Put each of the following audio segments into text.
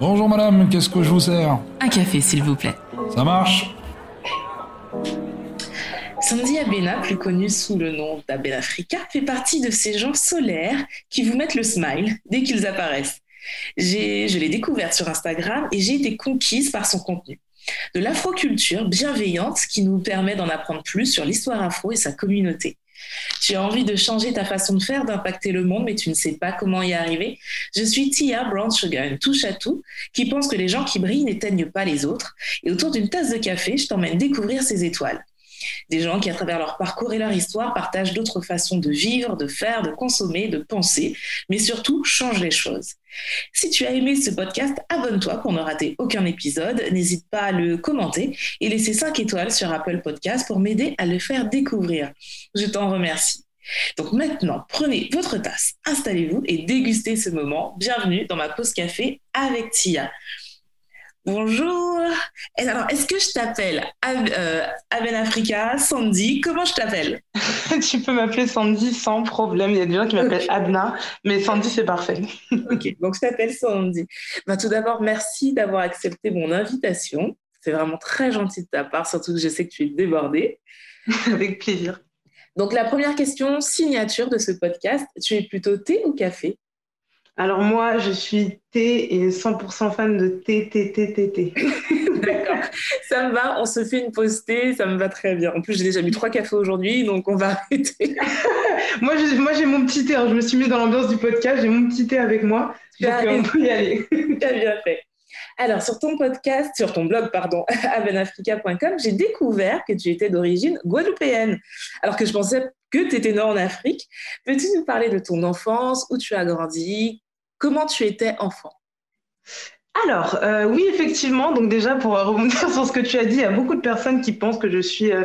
Bonjour madame, qu'est-ce que je vous sers? Un café, s'il vous plaît. Ça marche? Sandy Abena, plus connue sous le nom d'Abena Africa, fait partie de ces gens solaires qui vous mettent le smile dès qu'ils apparaissent. Je l'ai découverte sur Instagram et j'ai été conquise par son contenu. De l'afroculture bienveillante qui nous permet d'en apprendre plus sur l'histoire afro et sa communauté. Tu as envie de changer ta façon de faire, d'impacter le monde, mais tu ne sais pas comment y arriver. Je suis Tia Brown Sugar, une touche à tout, qui pense que les gens qui brillent n'éteignent pas les autres. Et autour d'une tasse de café, je t'emmène découvrir ces étoiles. Des gens qui, à travers leur parcours et leur histoire, partagent d'autres façons de vivre, de faire, de consommer, de penser, mais surtout changent les choses. Si tu as aimé ce podcast, abonne-toi pour ne rater aucun épisode. N'hésite pas à le commenter et laisser 5 étoiles sur Apple Podcast pour m'aider à le faire découvrir. Je t'en remercie. Donc maintenant, prenez votre tasse, installez-vous et dégustez ce moment. Bienvenue dans ma pause café avec Tia. Bonjour. alors, est-ce que je t'appelle euh, Abel Africa, Sandy? Comment je t'appelle? Tu peux m'appeler Sandy sans problème. Il y a des gens qui m'appellent Abna, mais Sandy, c'est parfait. ok, donc je t'appelle Sandy. Bah, tout d'abord, merci d'avoir accepté mon invitation. C'est vraiment très gentil de ta part, surtout que je sais que tu es débordée. Avec plaisir. Donc, la première question signature de ce podcast, tu es plutôt thé ou café? Alors moi, je suis thé et 100% fan de thé, thé, thé, thé, thé. D'accord. Ça me va, on se fait une pause thé, ça me va très bien. En plus, j'ai déjà mis trois cafés aujourd'hui, donc on va arrêter. moi, j'ai mon petit thé. Hein. Je me suis mis dans l'ambiance du podcast, j'ai mon petit thé avec moi. Donc on peut y aller. Tu as bien fait. Alors, sur ton podcast, sur ton blog, pardon, avenafrica.com, j'ai découvert que tu étais d'origine guadeloupéenne, alors que je pensais que tu étais né en Afrique. Peux-tu nous parler de ton enfance, où tu as grandi, Comment tu étais enfant? Alors, euh, oui, effectivement. Donc déjà, pour rebondir sur ce que tu as dit, il y a beaucoup de personnes qui pensent que je suis euh,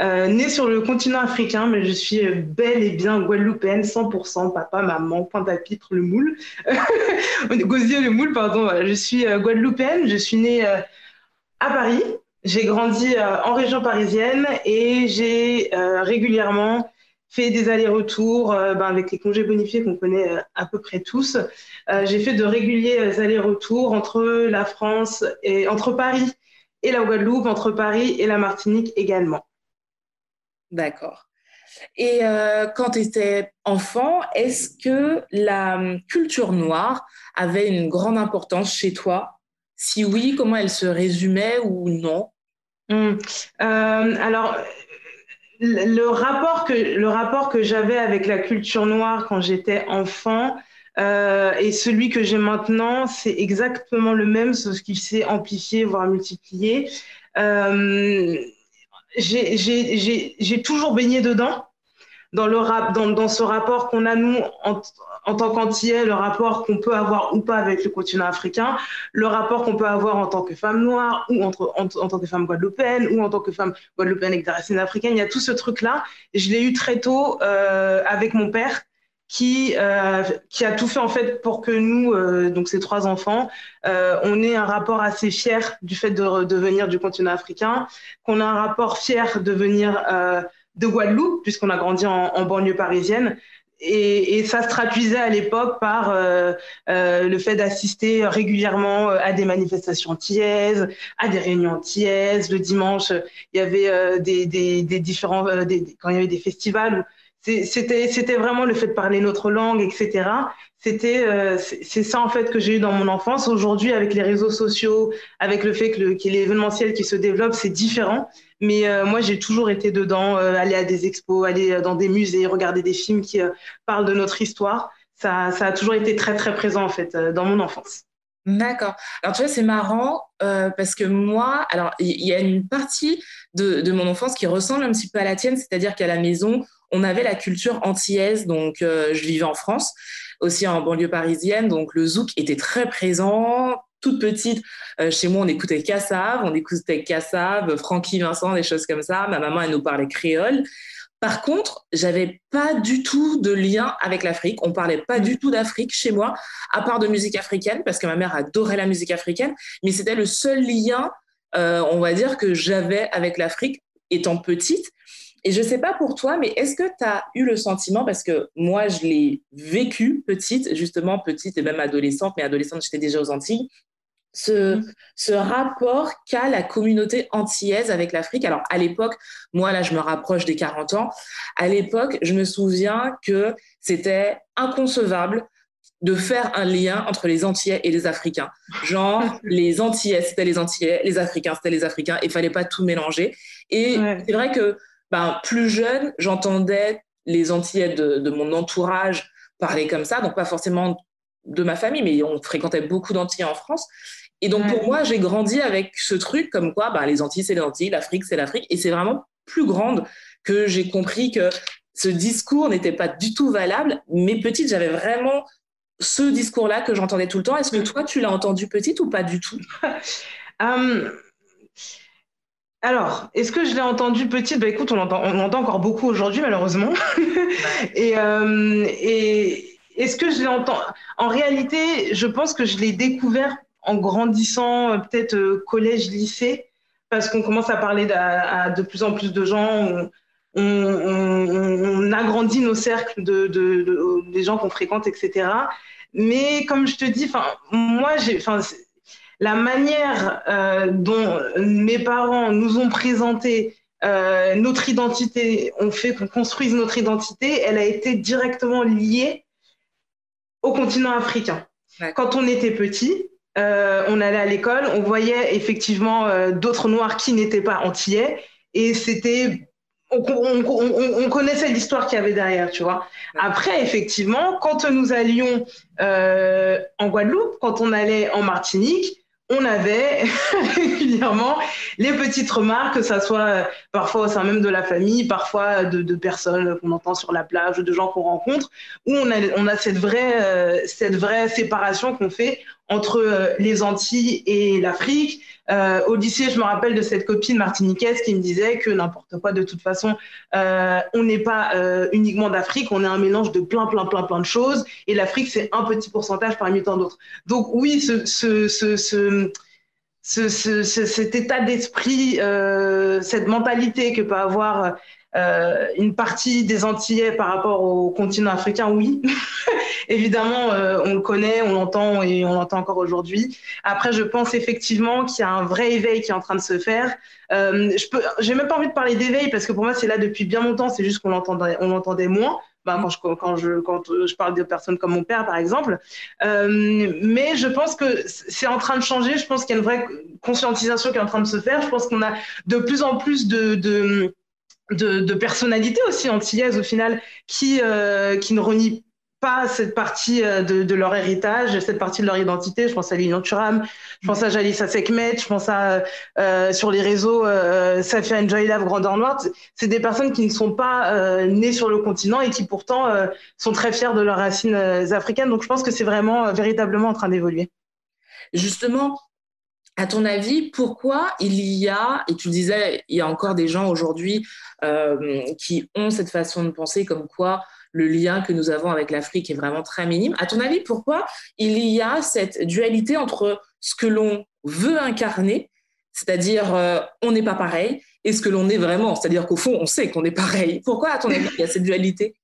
euh, née sur le continent africain, mais je suis bel et bien guadeloupéenne, 100%, papa, maman, pointe à pitre, le moule. Gosier, le moule, pardon. Je suis guadeloupéenne, je suis née à Paris. J'ai grandi en région parisienne et j'ai régulièrement fait des allers-retours ben, avec les congés bonifiés qu'on connaît à peu près tous. Euh, j'ai fait de réguliers euh, allers-retours entre la France et entre Paris et la Guadeloupe, entre Paris et la Martinique également. D'accord. Et euh, quand tu étais enfant, est-ce que la hum, culture noire avait une grande importance chez toi? Si oui, comment elle se résumait ou non? Hum. Alors, le rapport que, le rapport que j'avais avec la culture noire quand j'étais enfant, euh, et celui que j'ai maintenant, c'est exactement le même, sauf qu'il s'est amplifié, voire multiplié. Euh, j'ai toujours baigné dedans, dans, le rap, dans, dans ce rapport qu'on a, nous, en, en tant qu'antillais, le rapport qu'on peut avoir ou pas avec le continent africain, le rapport qu'on peut avoir en tant que femme noire ou en, tant que femme guadeloupéenne ou en tant que femme guadeloupéenne avec des racines africaines. Il y a tout ce truc-là. Je l'ai eu très tôt euh, avec mon père qui, euh, qui a tout fait en fait pour que nous, euh, donc ces trois enfants, on ait un rapport assez fier du fait de, venir du continent africain, qu'on a un rapport fier de venir de Guadeloupe, puisqu'on a grandi en banlieue parisienne. Et, et, ça se traduisait à l'époque par euh, le fait d'assister régulièrement à des manifestations antillaises, à des réunions antillaises. Le dimanche, il y avait des, des, des différents, des, quand il y avait des festivals c'était vraiment le fait de parler notre langue, etc. C'était euh, c'est ça en fait que j'ai eu dans mon enfance. Aujourd'hui, avec les réseaux sociaux, avec le fait que y ait l'événementiel qui se développe, c'est différent. Mais euh, moi, j'ai toujours été dedans, euh, aller à des expos, aller dans des musées, regarder des films qui parlent de notre histoire. Ça, ça a toujours été très très présent en fait dans mon enfance. D'accord. Alors tu vois, c'est marrant parce que moi, alors il y, a une partie de, mon enfance qui ressemble un petit peu à la tienne, c'est-à-dire qu'à la maison, on avait la culture antillaise, donc euh, je vivais en France, aussi en banlieue parisienne, donc le zouk était très présent. Toute petite, euh, chez moi, on écoutait Cassav, on écoutait Cassav, Francky Vincent, des choses comme ça. Ma maman, elle nous parlait créole. Par contre, j'avais pas du tout de lien avec l'Afrique. On parlait pas du tout d'Afrique chez moi, à part de musique africaine, parce que ma mère adorait la musique africaine. Mais c'était le seul lien, euh, on va dire, que j'avais avec l'Afrique étant petite. Et je sais pas pour toi, mais est-ce que tu as eu le sentiment, parce que moi, je l'ai vécu petite, justement petite et même adolescente, mais adolescente, j'étais déjà aux Antilles, ce, mm. ce rapport qu'a la communauté antillaise avec l'Afrique. Alors, à l'époque, moi, là, je me rapproche des 40 ans. À l'époque, je me souviens que c'était inconcevable de faire un lien entre les Antillais et les Africains. Genre, les Antillais, c'était les Antillais, les Africains, c'était les Africains, il fallait pas tout mélanger. Et c'est vrai que ben, plus jeune, j'entendais les Antillais de, mon entourage parler comme ça, donc pas forcément de ma famille, mais on fréquentait beaucoup d'Antillais en France. Et donc, pour moi, j'ai grandi avec ce truc comme quoi ben, les Antilles, c'est les Antilles, l'Afrique, c'est l'Afrique. Et c'est vraiment plus grande que j'ai compris que ce discours n'était pas du tout valable. Mais petite, j'avais vraiment ce discours-là que j'entendais tout le temps. Est-ce que toi, tu l'as entendu petite ou pas du tout? Euh, Alors, est-ce que je l'ai entendu petite? Bah, Écoute, on l'entend on encore beaucoup aujourd'hui, malheureusement. et, euh, et est-ce que je l'ai entendu? En réalité, je pense que je l'ai découvert en grandissant, euh, peut-être collège, lycée, parce qu'on commence à parler à, de plus en plus de gens. On, on, agrandit nos cercles de, de, des gens qu'on fréquente, etc. Mais comme je te dis, moi, j'ai, la manière euh, dont mes parents nous ont présenté euh, notre identité, ont fait qu'on construise notre identité, elle a été directement liée au continent africain. Quand on était petit, euh, on allait à l'école, on voyait effectivement d'autres noirs qui n'étaient pas antillais, et c'était on, connaissait l'histoire qu'il y avait derrière, tu vois. Après, effectivement, quand nous allions euh, en Guadeloupe, quand on allait en Martinique, on avait régulièrement les petites remarques, que ça soit euh, parfois au sein même de la famille, parfois de, personnes qu'on entend sur la plage, de gens qu'on rencontre, où on a, on a cette, vraie, euh, cette vraie séparation qu'on fait entre les Antilles et l'Afrique, euh, au lycée, je me rappelle de cette copine martiniquaise qui me disait que n'importe quoi, de toute façon, euh, on n'est pas euh, uniquement d'Afrique, on est un mélange de plein, plein, plein, plein de choses. Et l'Afrique, c'est un petit pourcentage parmi tant d'autres. Donc oui, ce cet état d'esprit, cette mentalité que peut avoir euh, une partie des Antillais par rapport au continent africain, oui. Évidemment, euh, on le connaît, on l'entend et on l'entend encore aujourd'hui. Après, je pense effectivement qu'il y a un vrai éveil qui est en train de se faire. Euh, je peux, j'ai même pas envie de parler d'éveil parce que pour moi, c'est là depuis bien longtemps. C'est juste qu'on l'entendait, on l'entendait moins. Bah, quand, je, quand, je, quand je parle de personnes comme mon père, par exemple. Euh, mais je pense que c'est en train de changer. Je pense qu'il y a une vraie conscientisation qui est en train de se faire. Je pense qu'on a de plus en plus de, de de, de personnalités aussi antillaises au final qui, euh, qui ne renient pas cette partie euh, de, de, leur héritage, cette partie de leur identité. Je pense à Lilian Thuram, je pense à Jalissa Sekmet, je pense à euh, sur les réseaux euh, Safia Njoylave Grandeur Noire. C'est des personnes qui ne sont pas euh, nées sur le continent et qui pourtant euh, sont très fiers de leurs racines africaines. Donc je pense que c'est vraiment véritablement en train d'évoluer. Justement, à ton avis, pourquoi il y a, et tu disais, il y a encore des gens aujourd'hui euh, qui ont cette façon de penser comme quoi le lien que nous avons avec l'Afrique est vraiment très minime? À ton avis, pourquoi il y a cette dualité entre ce que l'on veut incarner, c'est-à-dire euh, on n'est pas pareil, et ce que l'on est vraiment, c'est-à-dire qu'au fond, on sait qu'on est pareil. Pourquoi, à ton avis, il y a cette dualité?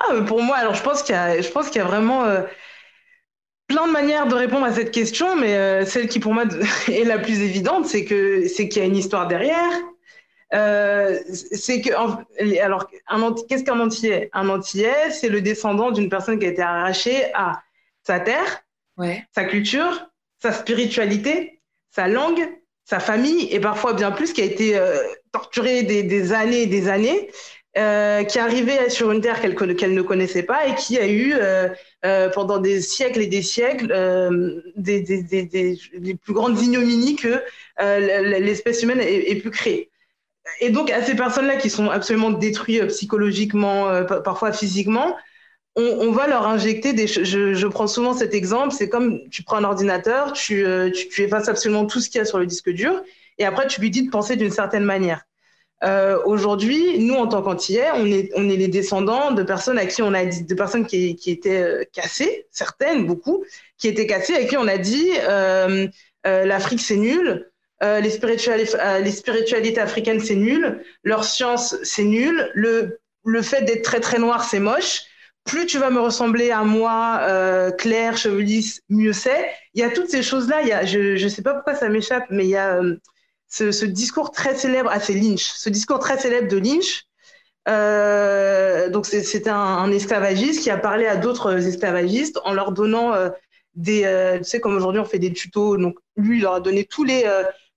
Ah, Pour moi, alors je pense qu'il y, y, a vraiment... Euh, plein de manières de répondre à cette question, mais euh, celle qui pour moi est la plus évidente, c'est que c'est qu'il y a une histoire derrière. Euh, c'est que alors qu'est-ce qu'un antillais? Un antillais, c'est le descendant d'une personne qui a été arrachée à sa terre, sa culture, sa spiritualité, sa langue, sa famille et parfois bien plus, qui a été euh, torturée des, des, années et des années euh, qui arrivait sur une terre qu'elle ne connaissait pas et qui a eu euh, euh, pendant des siècles et des siècles des, des, plus grandes ignominies que l'espèce humaine ait, pu créer. Et donc à ces personnes-là qui sont absolument détruites psychologiquement, parfois physiquement, on, va leur injecter des je, je prends souvent cet exemple, c'est comme tu prends un ordinateur, tu effaces absolument tout ce qu'il y a sur le disque dur, et après tu lui dis de penser d'une certaine manière. Euh, Aujourd'hui, nous, en tant qu'Antillais, on est, on est les descendants de personnes à qui on a dit, de personnes qui, qui étaient euh, cassées, certaines, beaucoup, qui étaient cassées, à qui on a dit euh, euh, l'Afrique c'est nul, les, spiritualités, les spiritualités africaines, c'est nul. Leur science, c'est nul. Le, le fait d'être très très noir, c'est moche plus tu vas me ressembler à moi, euh, Claire, Chevelis, mieux c'est. Il y a toutes ces choses-là. Je ne sais pas pourquoi ça m'échappe, mais il y a euh, ce, discours très célèbre, ah c'est Lynch, ce discours très célèbre de Lynch. Euh, donc c'était un, esclavagiste qui a parlé à d'autres esclavagistes en leur donnant euh, des, euh, tu sais comme aujourd'hui on fait des tutos. Donc lui il leur a donné tous les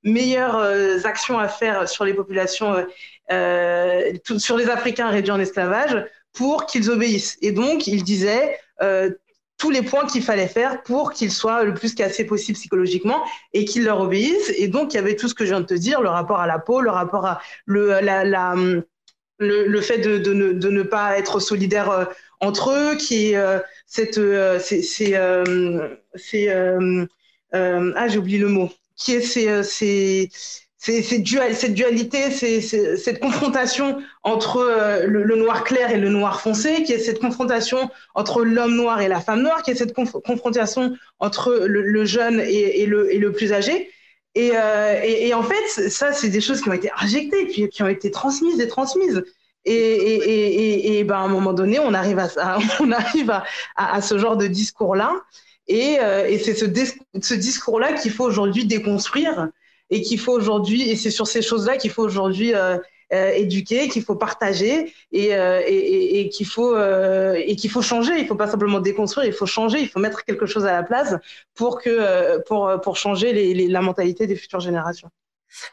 meilleures actions à faire sur les populations, sur les Africains réduits en esclavage pour qu'ils obéissent. Et donc, il disait euh, tous les points qu'il fallait faire pour qu'ils soient le plus cassés possible psychologiquement et qu'ils leur obéissent. Et donc, il y avait tout ce que je viens de te dire, le rapport à la peau, le rapport à le, la, le, le, fait de, de, ne, de, ne, pas être solidaire euh, entre eux, qui est euh, cette... Euh, c'est... c'est ah, j'ai oublié le mot. Qui est ces c'est cette dualité, c'est cette confrontation entre euh, le, noir clair et le noir foncé, qui est cette confrontation entre l'homme noir et la femme noire, qui est cette confrontation entre le, jeune et, le, plus âgé. Et, euh, et en fait, ça, c'est des choses qui ont été injectées, puis qui ont été transmises et transmises. Et, ben, à un moment donné, on arrive à, on arrive à, à, ce genre de discours-là. Et, euh, c'est ce, ce discours-là qu'il faut aujourd'hui déconstruire et qu'il faut aujourd'hui, et c'est sur ces choses-là qu'il faut aujourd'hui euh, euh, éduquer, qu'il faut partager et, euh, qu'il faut, et qu'il faut changer. Il ne faut pas simplement déconstruire, il faut changer, il faut mettre quelque chose à la place pour, que, pour, pour changer la mentalité des futures générations.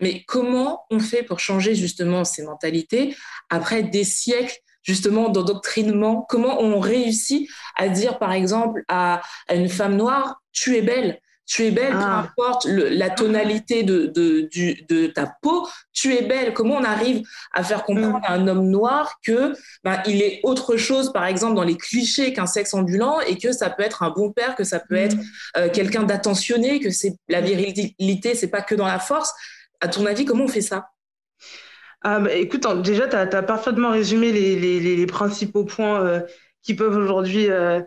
Mais comment on fait pour changer justement ces mentalités après des siècles justement d'endoctrinement? Comment on réussit à dire, par exemple, à une femme noire, tu es belle tu es belle, peu ah. importe la tonalité de, de, de, ta peau, tu es belle. Comment on arrive à faire comprendre mm. à un homme noir que ben, il est autre chose, par exemple, dans les clichés qu'un sexe ambulant et que ça peut être un bon père, que ça peut être mm. euh, quelqu'un d'attentionné, que c'est la virilité, c'est pas que dans la force. À ton avis, comment on fait ça? Ah, bah, Écoute, déjà, tu as, parfaitement résumé les, les, les principaux points euh, qui peuvent aujourd'hui. Euh,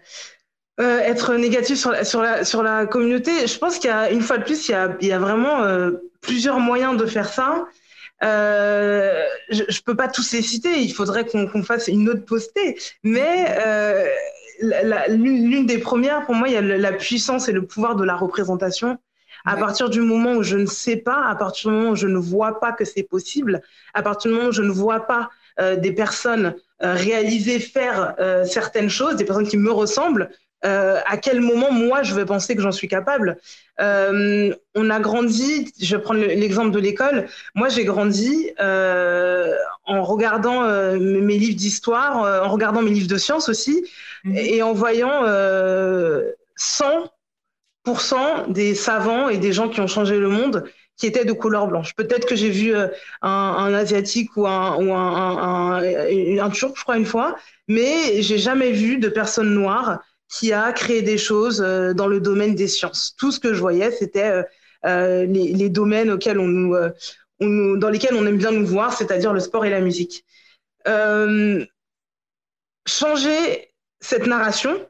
euh, être négatif sur la, sur, la, sur la communauté. Je pense qu'il y a, une fois de plus, il y a, il y a vraiment euh, plusieurs moyens de faire ça. Euh, je ne peux pas tous les citer, il faudrait qu'on fasse une autre postée. Mais euh, l'une des premières, pour moi, il y a la puissance et le pouvoir de la représentation. À partir du moment où je ne sais pas, à partir du moment où je ne vois pas que c'est possible, à partir du moment où je ne vois pas euh, des personnes euh, réaliser, faire certaines choses, des personnes qui me ressemblent, euh, à quel moment moi je vais penser que j'en suis capable. Euh, on a grandi, je vais prendre l'exemple de l'école, moi j'ai grandi euh, en regardant mes livres d'histoire, en regardant mes livres de sciences aussi, mmh. et, en voyant 100% des savants et des gens qui ont changé le monde qui étaient de couleur blanche. Peut-être que j'ai vu un, un, asiatique ou un, ou un, un, un turc, je crois, une fois, mais j'ai jamais vu de personnes noires qui a créé des choses euh, dans le domaine des sciences. Tout ce que je voyais, c'était euh, euh, les, domaines auxquels on nous, dans lesquels on aime bien nous voir, c'est-à-dire le sport et la musique. changer cette narration,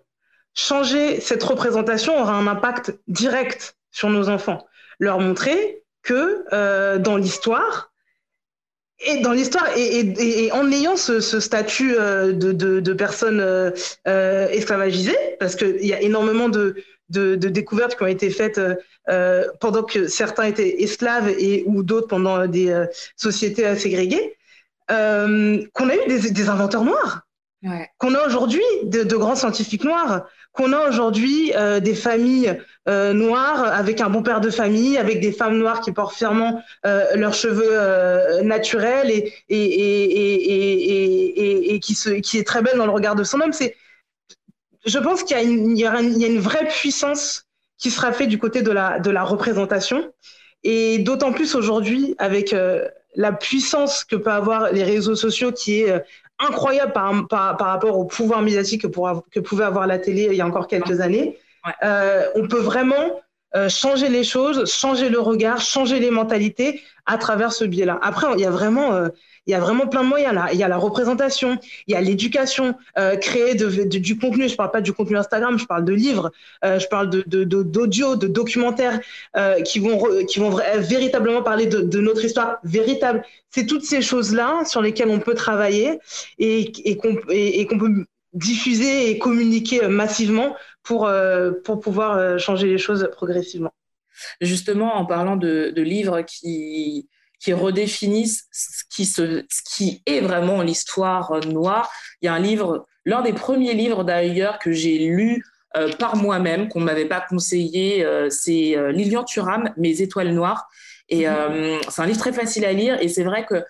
changer cette représentation aura un impact direct sur nos enfants. Leur montrer que dans l'histoire, et dans l'histoire, et, et, et, en ayant ce, ce statut euh, de, de, de personnes euh, euh esclavagisées, parce qu'il y a énormément de, de, découvertes qui ont été faites euh, pendant que certains étaient esclaves et ou d'autres pendant des euh, sociétés ségrégées, qu'on a eu des, des inventeurs noirs, qu'on a aujourd'hui de, grands scientifiques noirs, qu'on a aujourd'hui euh, des familles euh, noires avec un bon père de famille, avec des femmes noires qui portent fièrement euh, leurs cheveux naturels et, qui, se, est très belle dans le regard de son homme. C'est, je pense qu'il y a une vraie puissance qui sera faite du côté de la, de la représentation. Et d'autant plus aujourd'hui avec la puissance que peut avoir les réseaux sociaux qui est incroyable par, par, par, rapport au pouvoir médiatique que, pour, que pouvait avoir la télé il y a encore quelques années. Ouais. Euh, on peut vraiment euh, changer les choses, changer le regard, changer les mentalités à travers ce biais-là. Après, il y a vraiment, euh, Il y a vraiment plein de moyens là. Il y a la représentation, il y a l'éducation, euh, créer du contenu. Je parle pas du contenu Instagram, je parle de livres, euh, je parle d'audio, de, documentaires euh, qui vont qui vont véritablement parler de, notre histoire véritable. C'est toutes ces choses là sur lesquelles on peut travailler et, qu'on peut diffuser et communiquer massivement pour pour pouvoir changer les choses progressivement. Justement, en parlant de livres qui qui redéfinissent ce qui, ce qui est vraiment l'histoire noire. Il y a un livre, l'un des premiers livres d'ailleurs que j'ai lu euh, par moi-même, qu'on ne m'avait pas conseillé, euh, c'est euh, Lilian Thuram, Mes étoiles noires. Et mhm. c'est un livre très facile à lire. Et c'est vrai que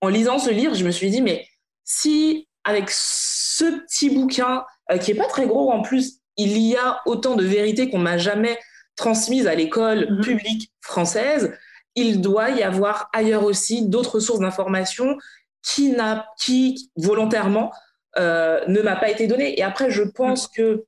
en lisant ce livre, je me suis dit, mais si avec ce petit bouquin, qui est pas très gros en plus, il y a autant de vérités qu'on m'a jamais transmises à l'école mhm. publique française, il doit y avoir ailleurs aussi d'autres sources d'informations qui, qui volontairement euh, ne m'a pas été donné. Et après, je pense que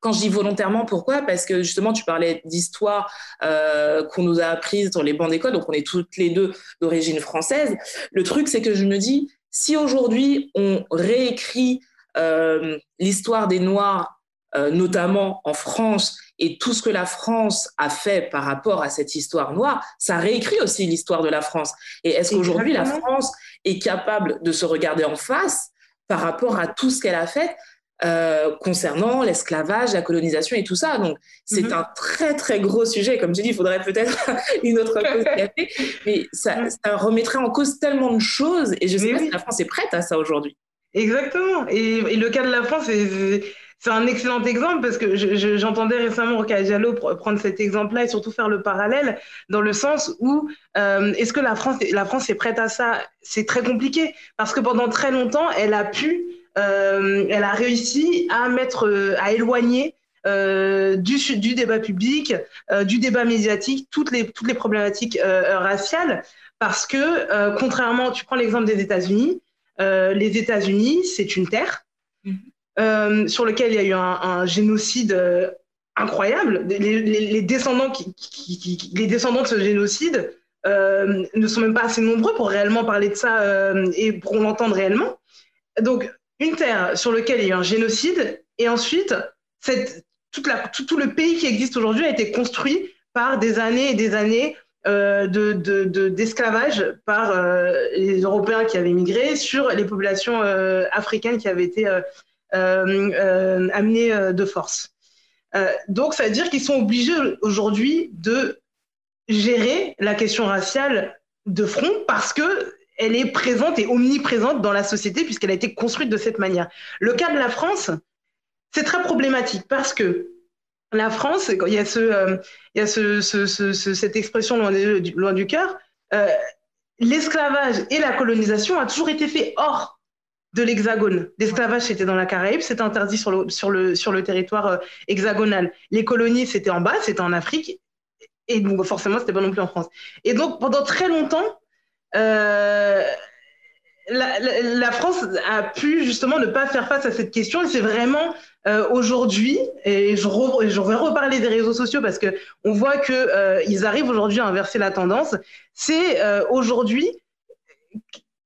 quand je dis volontairement, pourquoi? Parce que justement, tu parlais d'histoire euh, qu'on nous a apprise dans les bancs d'école, donc on est toutes les deux d'origine française. Le truc, c'est que je me dis, si aujourd'hui on réécrit euh, l'histoire des Noirs, notamment en France, et tout ce que la France a fait par rapport à cette histoire noire, ça réécrit aussi l'histoire de la France. Et est-ce qu'aujourd'hui la France est capable de se regarder en face par rapport à tout ce qu'elle a fait euh, concernant l'esclavage, la colonisation et tout ça? Donc, c'est mm-hmm. un très, très gros sujet. Comme je dis, il faudrait peut-être une autre cause mais ça, ça, remettrait en cause tellement de choses. Et je sais pas si la France est prête à ça aujourd'hui. Exactement. Et, et, le cas de la France, c'est c'est un excellent exemple parce que j'entendais récemment Roca Diallo prendre cet exemple-là et surtout faire le parallèle dans le sens où euh, est-ce que la France, la France est prête à ça? C'est très compliqué parce que pendant très longtemps, elle a pu, euh, elle a réussi à mettre, à éloigner euh, du, du débat public, du débat médiatique, toutes les, toutes les problématiques raciales parce que contrairement, tu prends l'exemple des États-Unis, les États-Unis, c'est une terre. Euh, sur lequel il y a eu un, génocide euh, incroyable. Les, descendants qui, les descendants de ce génocide euh, ne sont même pas assez nombreux pour réellement parler de ça et pour l'entendre réellement. Donc, une terre sur laquelle il y a eu un génocide, et ensuite, toute la, tout, le pays qui existe aujourd'hui a été construit par des années et des années d'esclavage de, par les Européens qui avaient migré sur les populations africaines qui avaient été euh, euh, amenés euh, de force. donc, ça veut dire qu'ils sont obligés aujourd'hui de gérer la question raciale de front parce que elle est présente et omniprésente dans la société puisqu'elle a été construite de cette manière. Le cas de la France, c'est très problématique parce que la France, il y a, ce, il y a ce, cette expression loin du cœur, l'esclavage et la colonisation a toujours été fait hors de l'Hexagone. L'esclavage, c'était dans la Caraïbe, c'était interdit sur le, sur le, sur le territoire euh, hexagonal. Les colonies, c'était en bas, c'était en Afrique, et donc forcément, c'était pas non plus en France. Et donc, pendant très longtemps, euh, la, France a pu justement ne pas faire face à cette question, c'est vraiment euh, aujourd'hui, et je, je, vais reparler des réseaux sociaux parce que on voit que ils arrivent aujourd'hui à inverser la tendance. C'est aujourd'hui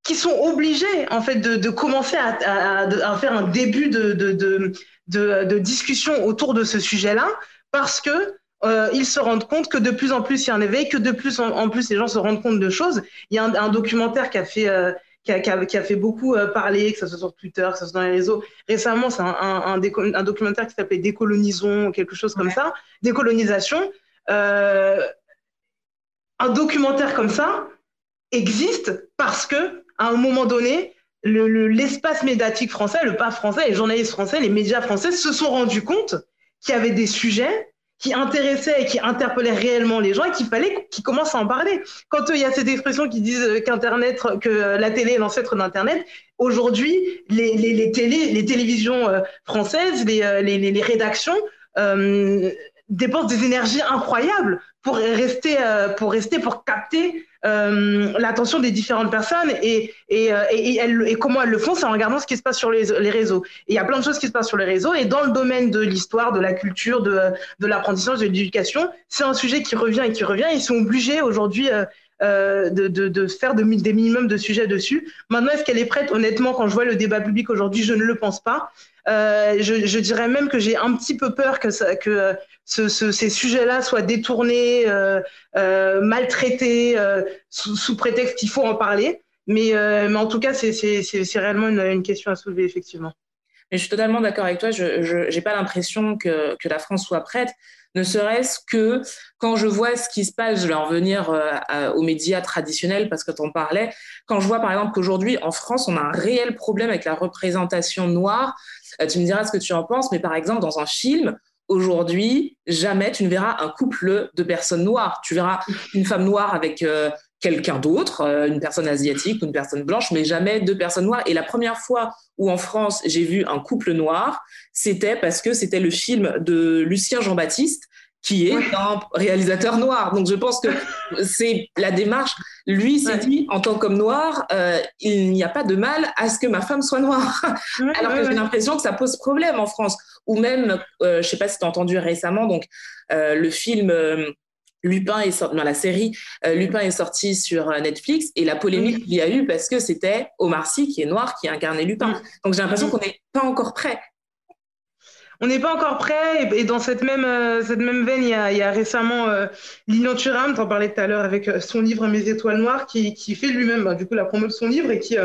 qui sont obligés en fait de, commencer à, faire un début de, de, discussion autour de ce sujet-là parce que euh, ils se rendent compte que de plus en plus il y a un éveil, que de plus en, plus les gens se rendent compte de choses. Il y a un, documentaire qui a fait euh, qui, a, fait beaucoup euh, parler, que ce soit sur Twitter, que ce soit dans les réseaux. Récemment, c'est un, un, documentaire qui s'appelait Décolonisons, quelque chose comme ça, décolonisation. un documentaire comme ça existe parce que à un moment donné, l'espace médiatique français, le pas français, les journalistes français, les médias français se sont rendus compte qu'il y avait des sujets qui intéressaient et qui interpellaient réellement les gens et qu'il fallait qu'ils commencent à en parler. Quand euh, il y a cette expression qui disent qu'Internet, que la télé est l'ancêtre d'Internet, aujourd'hui, les, les, les télévisions euh, françaises, les, euh, les rédactions dépensent des énergies incroyables pour rester, pour rester, pour capter euh, l'attention des différentes personnes et, et, euh, et, et, comment elles le font, c'est en regardant ce qui se passe sur les, les réseaux. Et il y a plein de choses qui se passent sur les réseaux. Et dans le domaine de l'histoire, de la culture, de, de l'apprentissage, de l'éducation, c'est un sujet qui revient et qui revient. Ils sont obligés aujourd'hui euh, de, de, faire des minimums de sujets dessus. Maintenant, est-ce qu'elle est prête? Honnêtement, quand je vois le débat public aujourd'hui, je ne le pense pas. Je, je, dirais même que j'ai un petit peu peur que, que ces sujets-là soient détournés, maltraités, sous, prétexte qu'il faut en parler. Mais, mais en tout cas, c'est réellement une, une question à soulever, effectivement. Mais je suis totalement d'accord avec toi. Je n'ai pas l'impression que, que, la France soit prête, ne serait-ce que quand je vois ce qui se passe, je vais en revenir euh, aux médias traditionnels parce que tu en parlais, quand je vois par exemple qu'aujourd'hui en France, on a un réel problème avec la représentation noire, euh, tu me diras ce que tu en penses, mais par exemple dans un film, aujourd'hui, jamais tu ne verras un couple de personnes noires. Tu verras une femme noire avec... Euh, quelqu'un d'autre, euh, une personne asiatique ou une personne blanche, mais jamais deux personnes noires. Et la première fois où en France j'ai vu un couple noir, c'était parce que c'était le film de Lucien Jean-Baptiste, qui est un réalisateur noir. Donc je pense que c'est la démarche. Lui s'est dit, en tant qu'homme noir, euh, il n'y a pas de mal à ce que ma femme soit noire. Alors que j'ai l'impression que ça pose problème en France. Ou même, euh, je ne sais pas si tu as entendu récemment, donc le film Lupin est sorti, dans la série, euh, Lupin est sorti sur euh, Netflix et la polémique qu'il y a eu parce que c'était Omar Sy qui est noir qui incarnait Lupin. Mm. Donc j'ai l'impression mm. qu'on n'est pas encore prêt. On n'est pas encore prêt et, dans cette même, euh, cette même veine, il y a, il y a récemment euh, Lilian Thuram, tu en parlais tout à l'heure avec son livre Mes étoiles noires, qui, qui fait lui-même bah, du coup la promo de son livre et qui,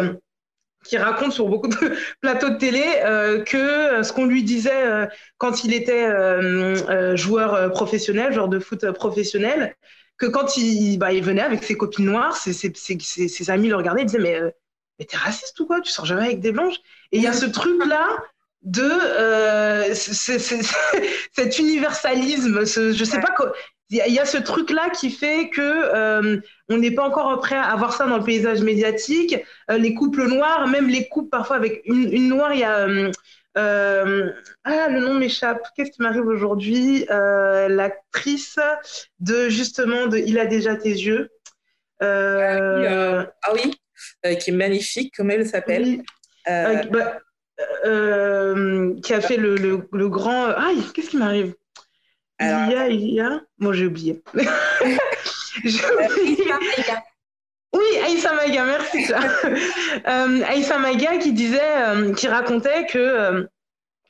qui raconte sur beaucoup de plateaux de télé euh, que euh, ce qu'on lui disait euh, quand il était joueur professionnel, joueur de foot professionnel, que quand il, bah, il venait avec ses copines noires, ses, ses, ses, ses amis le regardaient, ils disaient mais, mais t'es raciste ou quoi? Tu sors jamais avec des blanches? Et il y a ce truc-là de cet universalisme, ce, je sais pas quoi il y, a ce truc-là qui fait que euh, on n'est pas encore prêt à avoir ça dans le paysage médiatique. Euh, les couples noirs, même les couples parfois avec une, noire, il y a euh, ah le nom m'échappe. Qu'est-ce qui m'arrive aujourd'hui? L'actrice de justement de Il a déjà tes yeux. ah oui, qui est magnifique. Comment elle s'appelle? Bah, Qui a fait le, le, le grand. Ah, qu'est-ce qui m'arrive? Il y a, il y a. Moi, j'ai oublié. Oui, Aïssa Maïga, merci. euh, Aïssa Maïga qui disait, euh, qui racontait que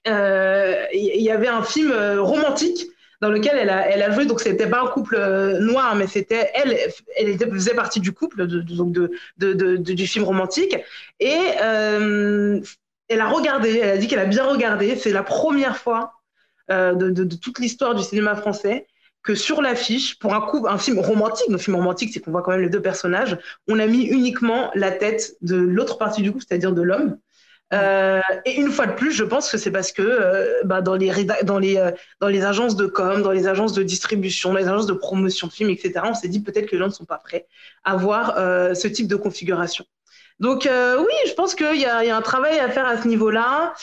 euh, il y avait un film euh, romantique dans lequel elle a, elle a joué. Donc, c'était pas un couple noir, mais c'était elle, elle était, faisait partie du couple, de, de, de, du film romantique. Et elle a regardé, elle a dit qu'elle a bien regardé. C'est la première fois euh, de, toute l'histoire du cinéma français que sur l'affiche, pour un, coup, un film romantique, le film romantique, c'est qu'on voit quand même les deux personnages, on a mis uniquement la tête de l'autre partie du couple, c'est-à-dire de l'homme. Euh, et une fois de plus, je pense que c'est parce que euh, bah, dans, les dans, les, dans les agences de com, dans les agences de distribution, dans les agences de promotion de films, etc., on s'est dit peut-être que les gens ne sont pas prêts à voir ce type de configuration. Donc oui, je pense qu'il y, y, a un travail à faire à ce niveau-là.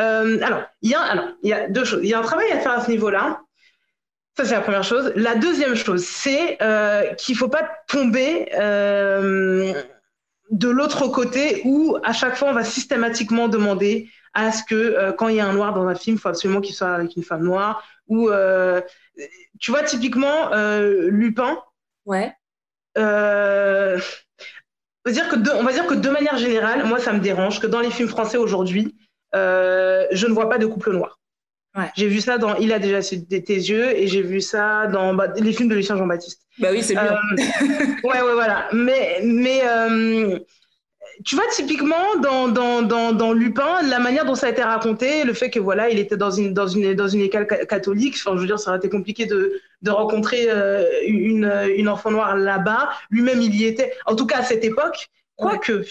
Euh, alors, il y, a, alors, il y a deux choses. Il y a un travail à faire à ce niveau-là. Ça, c'est la première chose. La deuxième chose, c'est euh, qu'il ne faut pas tomber euh, de l'autre côté où, à chaque fois, on va systématiquement demander à ce que, quand il y a un noir dans un film, il faut absolument qu'il soit avec une femme noire. Ou, tu vois, typiquement, Lupin. Ouais. on va, dire que de, on va dire que de manière générale, moi, ça me dérange que dans les films français aujourd'hui, euh, je ne vois pas de couple noir. J'ai vu ça dans Il a déjà tes yeux et j'ai vu ça dans bah, les films de Lucien Jean-Baptiste. Bah oui, c'est bien. Euh, ouais, ouais, voilà. Mais, mais euh, tu vois, typiquement, dans, dans, dans, dans, Lupin, la manière dont ça a été raconté, le fait que voilà, il était dans une, dans une, dans une école catholique, enfin, je veux dire, ça aurait été compliqué de, de rencontrer une, une enfant noire là-bas. Lui-même, il y était, en tout cas à cette époque. Quoique,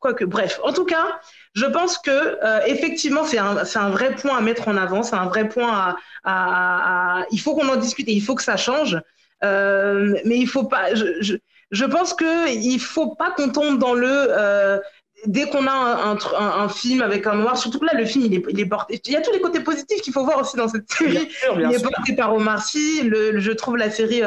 quoique, bref. En tout cas, je pense que euh, effectivement, c'est un, un, vrai point à mettre en avant, c'est un vrai point à, à, à, il faut qu'on en discute et il faut que ça change. Euh, mais il faut pas. Je, je, je pense que il faut pas qu'on tombe dans le. Euh, dès qu'on a un, un, un, film avec un noir, surtout que là, le film, il est, il est porté. Il y a tous les côtés positifs qu'il faut voir aussi dans cette série. il est porté par Omar Sy. Le, je trouve la série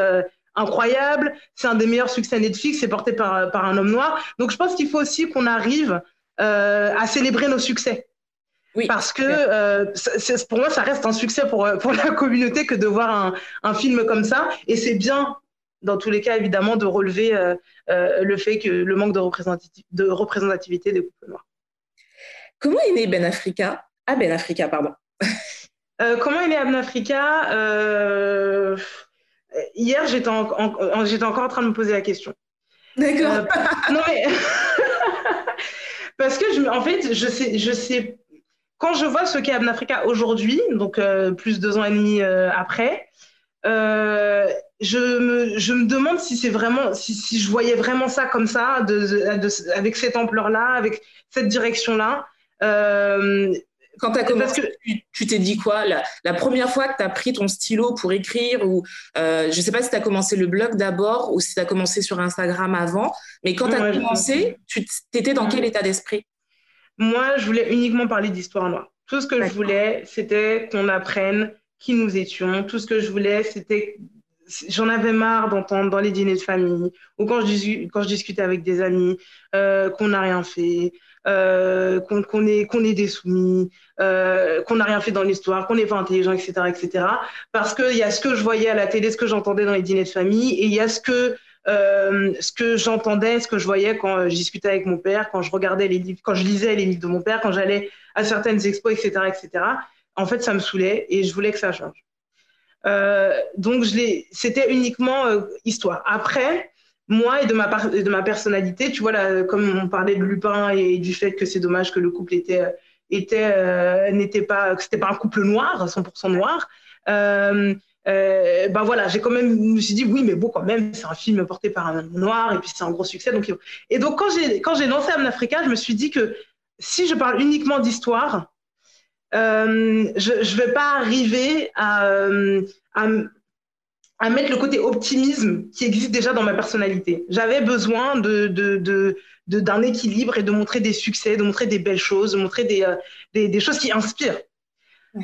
incroyable. C'est un des meilleurs succès Netflix. C'est porté par, par un homme noir. Donc, je pense qu'il faut aussi qu'on arrive à célébrer nos succès. Oui, Parce que euh, pour moi, ça reste un succès pour, pour la communauté que de voir un, un film comme ça. Et c'est bien dans tous les cas, évidemment, de relever le fait que le manque de, de représentativité des couples noirs. Comment est né Ben Africa? Ah, Ben Africa, pardon. comment est né Ben Africa? Hier, j'étais encore en train de me poser la question. D'accord. non, mais. Parce que, en fait, je sais, je sais quand je vois ce qu'est Abnafrica aujourd'hui, donc euh, plus deux ans et demi euh, après, euh, je, me, je me demande si c'est vraiment, si, si, je voyais vraiment ça comme ça, de, avec cette ampleur-là, avec cette direction-là. Quand tu as commencé, que... tu t'es dit quoi la, la, première fois que tu as pris ton stylo pour écrire, ou je ne sais pas si tu as commencé le blog d'abord ou si tu as commencé sur Instagram avant, mais quand tu as commencé, tu étais dans quel état d'esprit? Moi, je voulais uniquement parler d'histoire noire. Tout ce que je voulais, c'était qu'on apprenne qui nous étions. Tout ce que je voulais, c'était. J'en avais marre d'entendre dans les dîners de famille ou quand je, quand je discutais avec des amis euh, qu'on n'a rien fait, euh, qu'on est, qu'on est des soumis, euh, qu'on n'a rien fait dans l'histoire, qu'on n'est pas intelligent, etc., etc. Parce qu'il y a ce que je voyais à la télé, ce que j'entendais dans les dîners de famille, et il y a ce que euh, que j'entendais, ce que je voyais quand je discutais avec mon père, quand je regardais les livres, quand je lisais les livres de mon père, quand j'allais à certaines expos, etc., etc. En fait, ça me saoulait et je voulais que ça change. Donc, c'était uniquement histoire. Après, moi et de ma, de ma personnalité, tu vois, là, comme on parlait de Lupin et du fait que c'est dommage que le couple était, était, n'était pas, c'était pas un couple noir, 100% noir. Euh, ben voilà, j'ai quand même, je me suis dit, oui, mais bon, quand même, c'est un film porté par un homme noir, et puis c'est un gros succès. Donc, et donc, quand j'ai, quand j'ai lancé Amn Africa, je me suis dit que si je parle uniquement d'histoire, euh, je ne vais pas arriver euh, à, à, mettre le côté optimisme qui existe déjà dans ma personnalité. J'avais besoin de, de, de, d'un équilibre et de montrer des succès, de montrer des belles choses, de montrer des, des, des choses qui inspirent.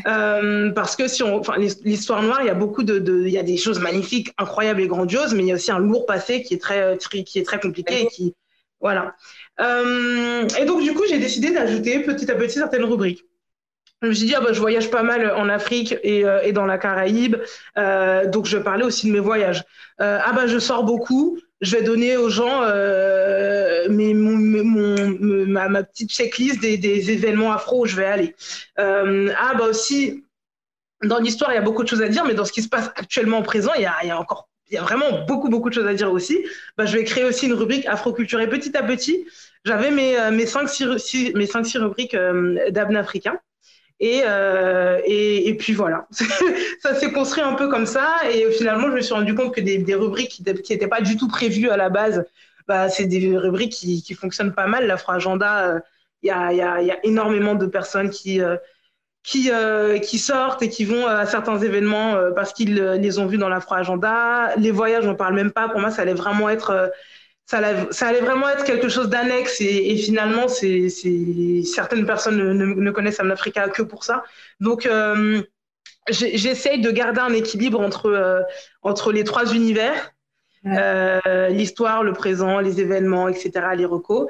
Euh, parce que si on, enfin, l'histoire noire, il y a beaucoup de, de, il y a des choses magnifiques, incroyables et grandioses, mais il y a aussi un lourd passé qui est très, qui est très compliqué et qui, voilà. Euh, et donc du coup, j'ai décidé d'ajouter petit à petit certaines rubriques. Je me suis dit, ah bah, je voyage pas mal en Afrique et, euh, dans la Caraïbe, euh, donc je parlais aussi de mes voyages. Euh, ah bah je sors beaucoup, je vais donner aux gens ma, petite checklist des, événements afro où je vais aller. Ah bah aussi, dans l'histoire, il y a beaucoup de choses à dire, mais dans ce qui se passe actuellement au présent, il y a, encore y a vraiment beaucoup, beaucoup de choses à dire aussi. Bah, je vais créer aussi une rubrique afroculture. Et petit à petit, j'avais mes, mes 5-6 mes cinq, six rubriques euh, d'Abn africain. Et, euh, et, et, puis voilà, ça s'est construit un peu comme ça. Et finalement, je me suis rendu compte que des, rubriques qui n'étaient pas du tout prévues à la base, bah, c'est des rubriques qui, qui, fonctionnent pas mal. L'Afro-Agenda, euh, il y, a, y, y, a, énormément de personnes qui, euh, qui, euh, qui, sortent et qui vont à certains événements euh, parce qu'ils les ont vus dans l'Afro-Agenda. Les voyages, on parle même pas. Pour moi, ça allait vraiment être ça allait, ça allait, vraiment être quelque chose d'annexe et, et, finalement, c'est, certaines personnes ne, ne, ne connaissent Africa que pour ça. Donc, euh, j'essaye de garder un équilibre entre, euh, entre les trois univers, ouais. euh, l'histoire, le présent, les événements, etc., les recos.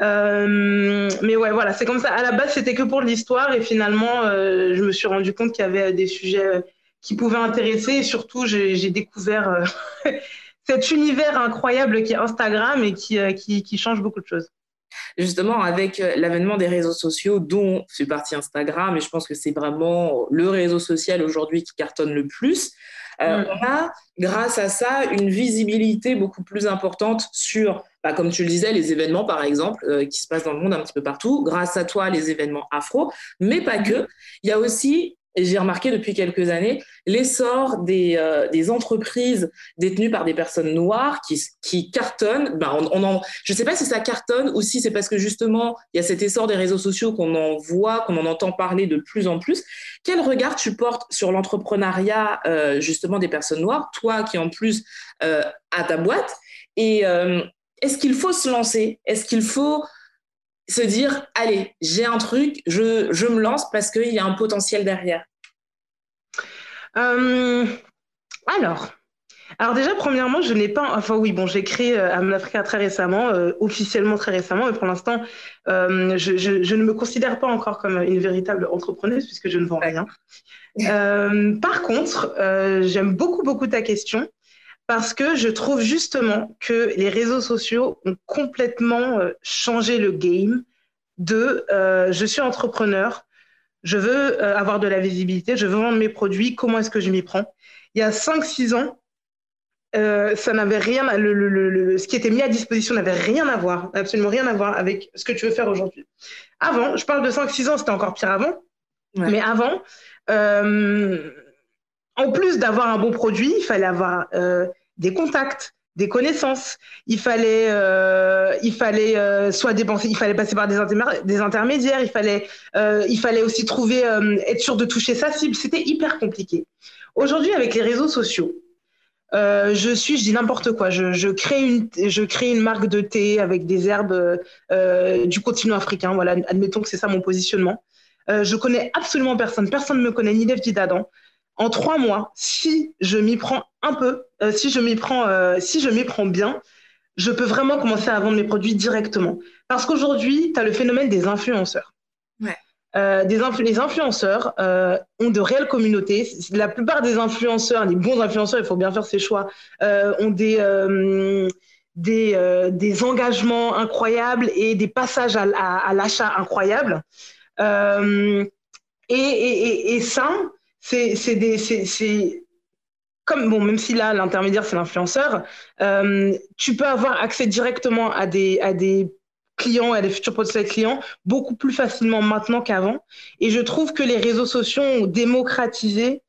Euh, mais ouais, voilà, c'est comme ça. À la base, c'était que pour l'histoire et finalement, je me suis rendu compte qu'il y avait des sujets qui pouvaient intéresser et surtout, j'ai découvert cet univers incroyable qui est Instagram et qui, euh, qui, qui change beaucoup de choses. Justement, avec euh, l'avènement des réseaux sociaux, dont fait partie Instagram, et je pense que c'est vraiment le réseau social aujourd'hui qui cartonne le plus, euh, mm. on a, grâce à ça, une visibilité beaucoup plus importante sur, bah, comme tu le disais, les événements, par exemple, euh, qui se passent dans le monde un petit peu partout. Grâce à toi, les événements afro, mais pas que. Il y a aussi et j'ai remarqué depuis quelques années l'essor des, euh, des, entreprises détenues par des personnes noires qui, qui cartonnent. Ben on, en, je ne sais pas si ça cartonne ou si c'est parce que justement il y a cet essor des réseaux sociaux qu'on en voit, qu'on en entend parler de plus en plus. Quel regard tu portes sur l'entrepreneuriat euh, justement des personnes noires, toi qui en plus euh, as ta boîte? Et euh, est-ce qu'il faut se lancer? Est-ce qu'il faut se dire, allez, j'ai un truc, je, je me lance parce qu'il y a un potentiel derrière. Euh, Alors, alors déjà, premièrement, je n'ai pas, enfin oui, bon, j'ai créé euh, Amnafrica très récemment, euh, officiellement très récemment, mais pour l'instant, euh, je, je, je, ne me considère pas encore comme une véritable entrepreneuse puisque je ne vends rien. Par contre, j'aime beaucoup, beaucoup ta question parce que je trouve justement que les réseaux sociaux ont complètement euh, changé le game de euh, je suis entrepreneur, je veux euh, avoir de la visibilité, je veux vendre mes produits, comment est-ce que je m'y prends? Il y a 5-6 ans, ça n'avait rien, le, ce qui était mis à disposition n'avait rien à voir, absolument rien à voir avec ce que tu veux faire aujourd'hui. Avant, je parle de 5-6 ans, c'était encore pire avant, mais avant, en plus d'avoir un bon produit, il fallait avoir euh, des contacts, des connaissances. Il fallait, euh, il fallait euh, soit dépenser, il fallait passer par des, intermédiaires. Il fallait, il fallait aussi trouver, être sûr de toucher sa cible. C'était hyper compliqué. Aujourd'hui, avec les réseaux sociaux, je suis, je dis n'importe quoi. Je, crée une, je crée une marque de thé avec des herbes du continent africain. Voilà, admettons que c'est ça mon positionnement. je connais absolument personne. Personne ne me connaît, ni Dev d'Adam en trois mois, si je m'y prends un peu, euh, si je m'y prends, euh, si je m'y prends bien, je peux vraiment commencer à vendre mes produits directement. Parce qu'aujourd'hui, tu as le phénomène des influenceurs. Euh, des les influenceurs ont de réelles communautés. La plupart des influenceurs, les bons influenceurs, il faut bien faire ses choix, ont des, des, des, engagements incroyables et des passages à, l'achat incroyables. Et, et, et, ça, c'est des c'est comme bon même si là l'intermédiaire c'est l'influenceur euh, tu peux avoir accès directement à des à des clients à des futurs potentiels clients beaucoup plus facilement maintenant qu'avant. Et je trouve que les réseaux sociaux ont démocratisé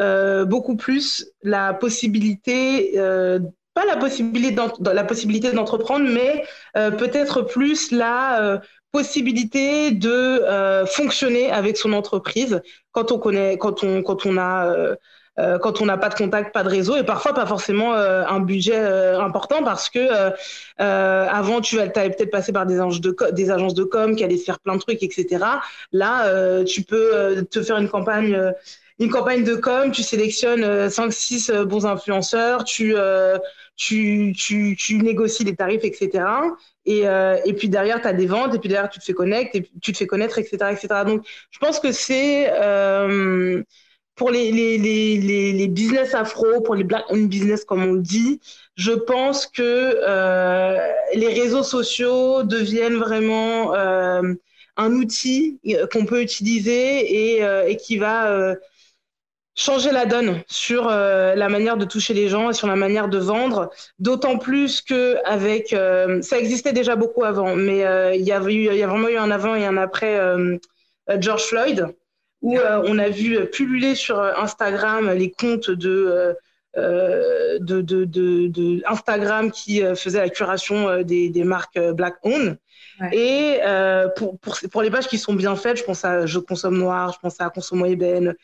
euh, beaucoup plus la possibilité euh, pas la possibilité la possibilité d'entreprendre mais peut-être plus la possibilité de euh, fonctionner avec son entreprise quand on connaît, quand on, quand on a euh, euh, quand on n'a pas de contact, pas de réseau, et parfois pas forcément un budget important parce que avant tu allais peut-être passer par des agences de des agences de com qui allaient faire plein de trucs, etc. Là, tu peux te faire une campagne une campagne de com, tu sélectionnes 5-6 bons influenceurs, tu, tu, tu, tu, négocies les tarifs, etc. Et, euh, et puis derrière, tu as des ventes, et puis derrière, tu te fais connaître, et tu te fais connaître, etc. etc. Donc, je pense que c'est euh, pour les, les, les, les, business afro, pour les black owned business, comme on dit, je pense que euh, les réseaux sociaux deviennent vraiment euh, un outil qu'on peut utiliser et, euh, et qui va changer la donne sur euh, la manière de toucher les gens et sur la manière de vendre. D'autant plus que avec, euh, ça existait déjà beaucoup avant, mais euh, il y avait eu, il y a vraiment eu un avant et un après George Floyd, où on a vu pulluler sur Instagram les comptes de de, de, de, de, Instagram qui faisait la curation des, des marques black owned. Et pour, pour, pour, les pages qui sont bien faites, je pense à Je consomme noir, je pense à Consomme Eben,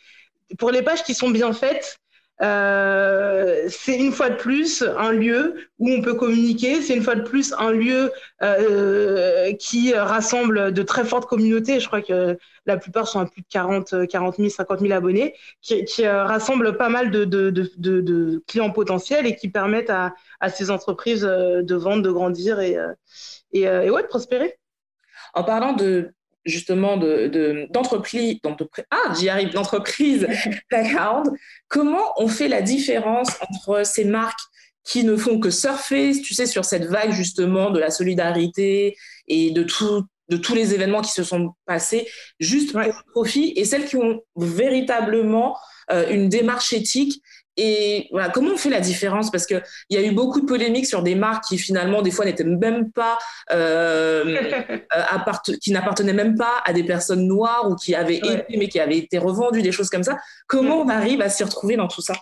pour les pages qui sont bien faites, euh, c'est une fois de plus un lieu où on peut communiquer, c'est une fois de plus un lieu euh, qui rassemble de très fortes communautés, je crois que la plupart sont à plus de 40, 40 000, 50 000 abonnés, qui, qui euh, rassemble pas mal de, de, de, de, clients potentiels et qui permettent à, à ces entreprises euh, de vendre, de grandir et, euh, et, et ouais, de prospérer. En parlant de justement d'entreprise, de, ah, j'y arrive, d'entreprise background, comment on fait la différence entre ces marques qui ne font que surfer, tu sais, sur cette vague justement de la solidarité et de tout, de tous les événements qui se sont passés juste pour le profit et celles qui ont véritablement euh, une démarche éthique et voilà, comment on fait la différence? Parce qu'il y a eu beaucoup de polémiques sur des marques qui finalement, des fois, n'étaient même pas, euh, euh qui n'appartenaient même pas à des personnes noires ou qui avaient été, mais qui avaient été revendues, des choses comme ça. Comment on arrive à s'y retrouver dans tout ça?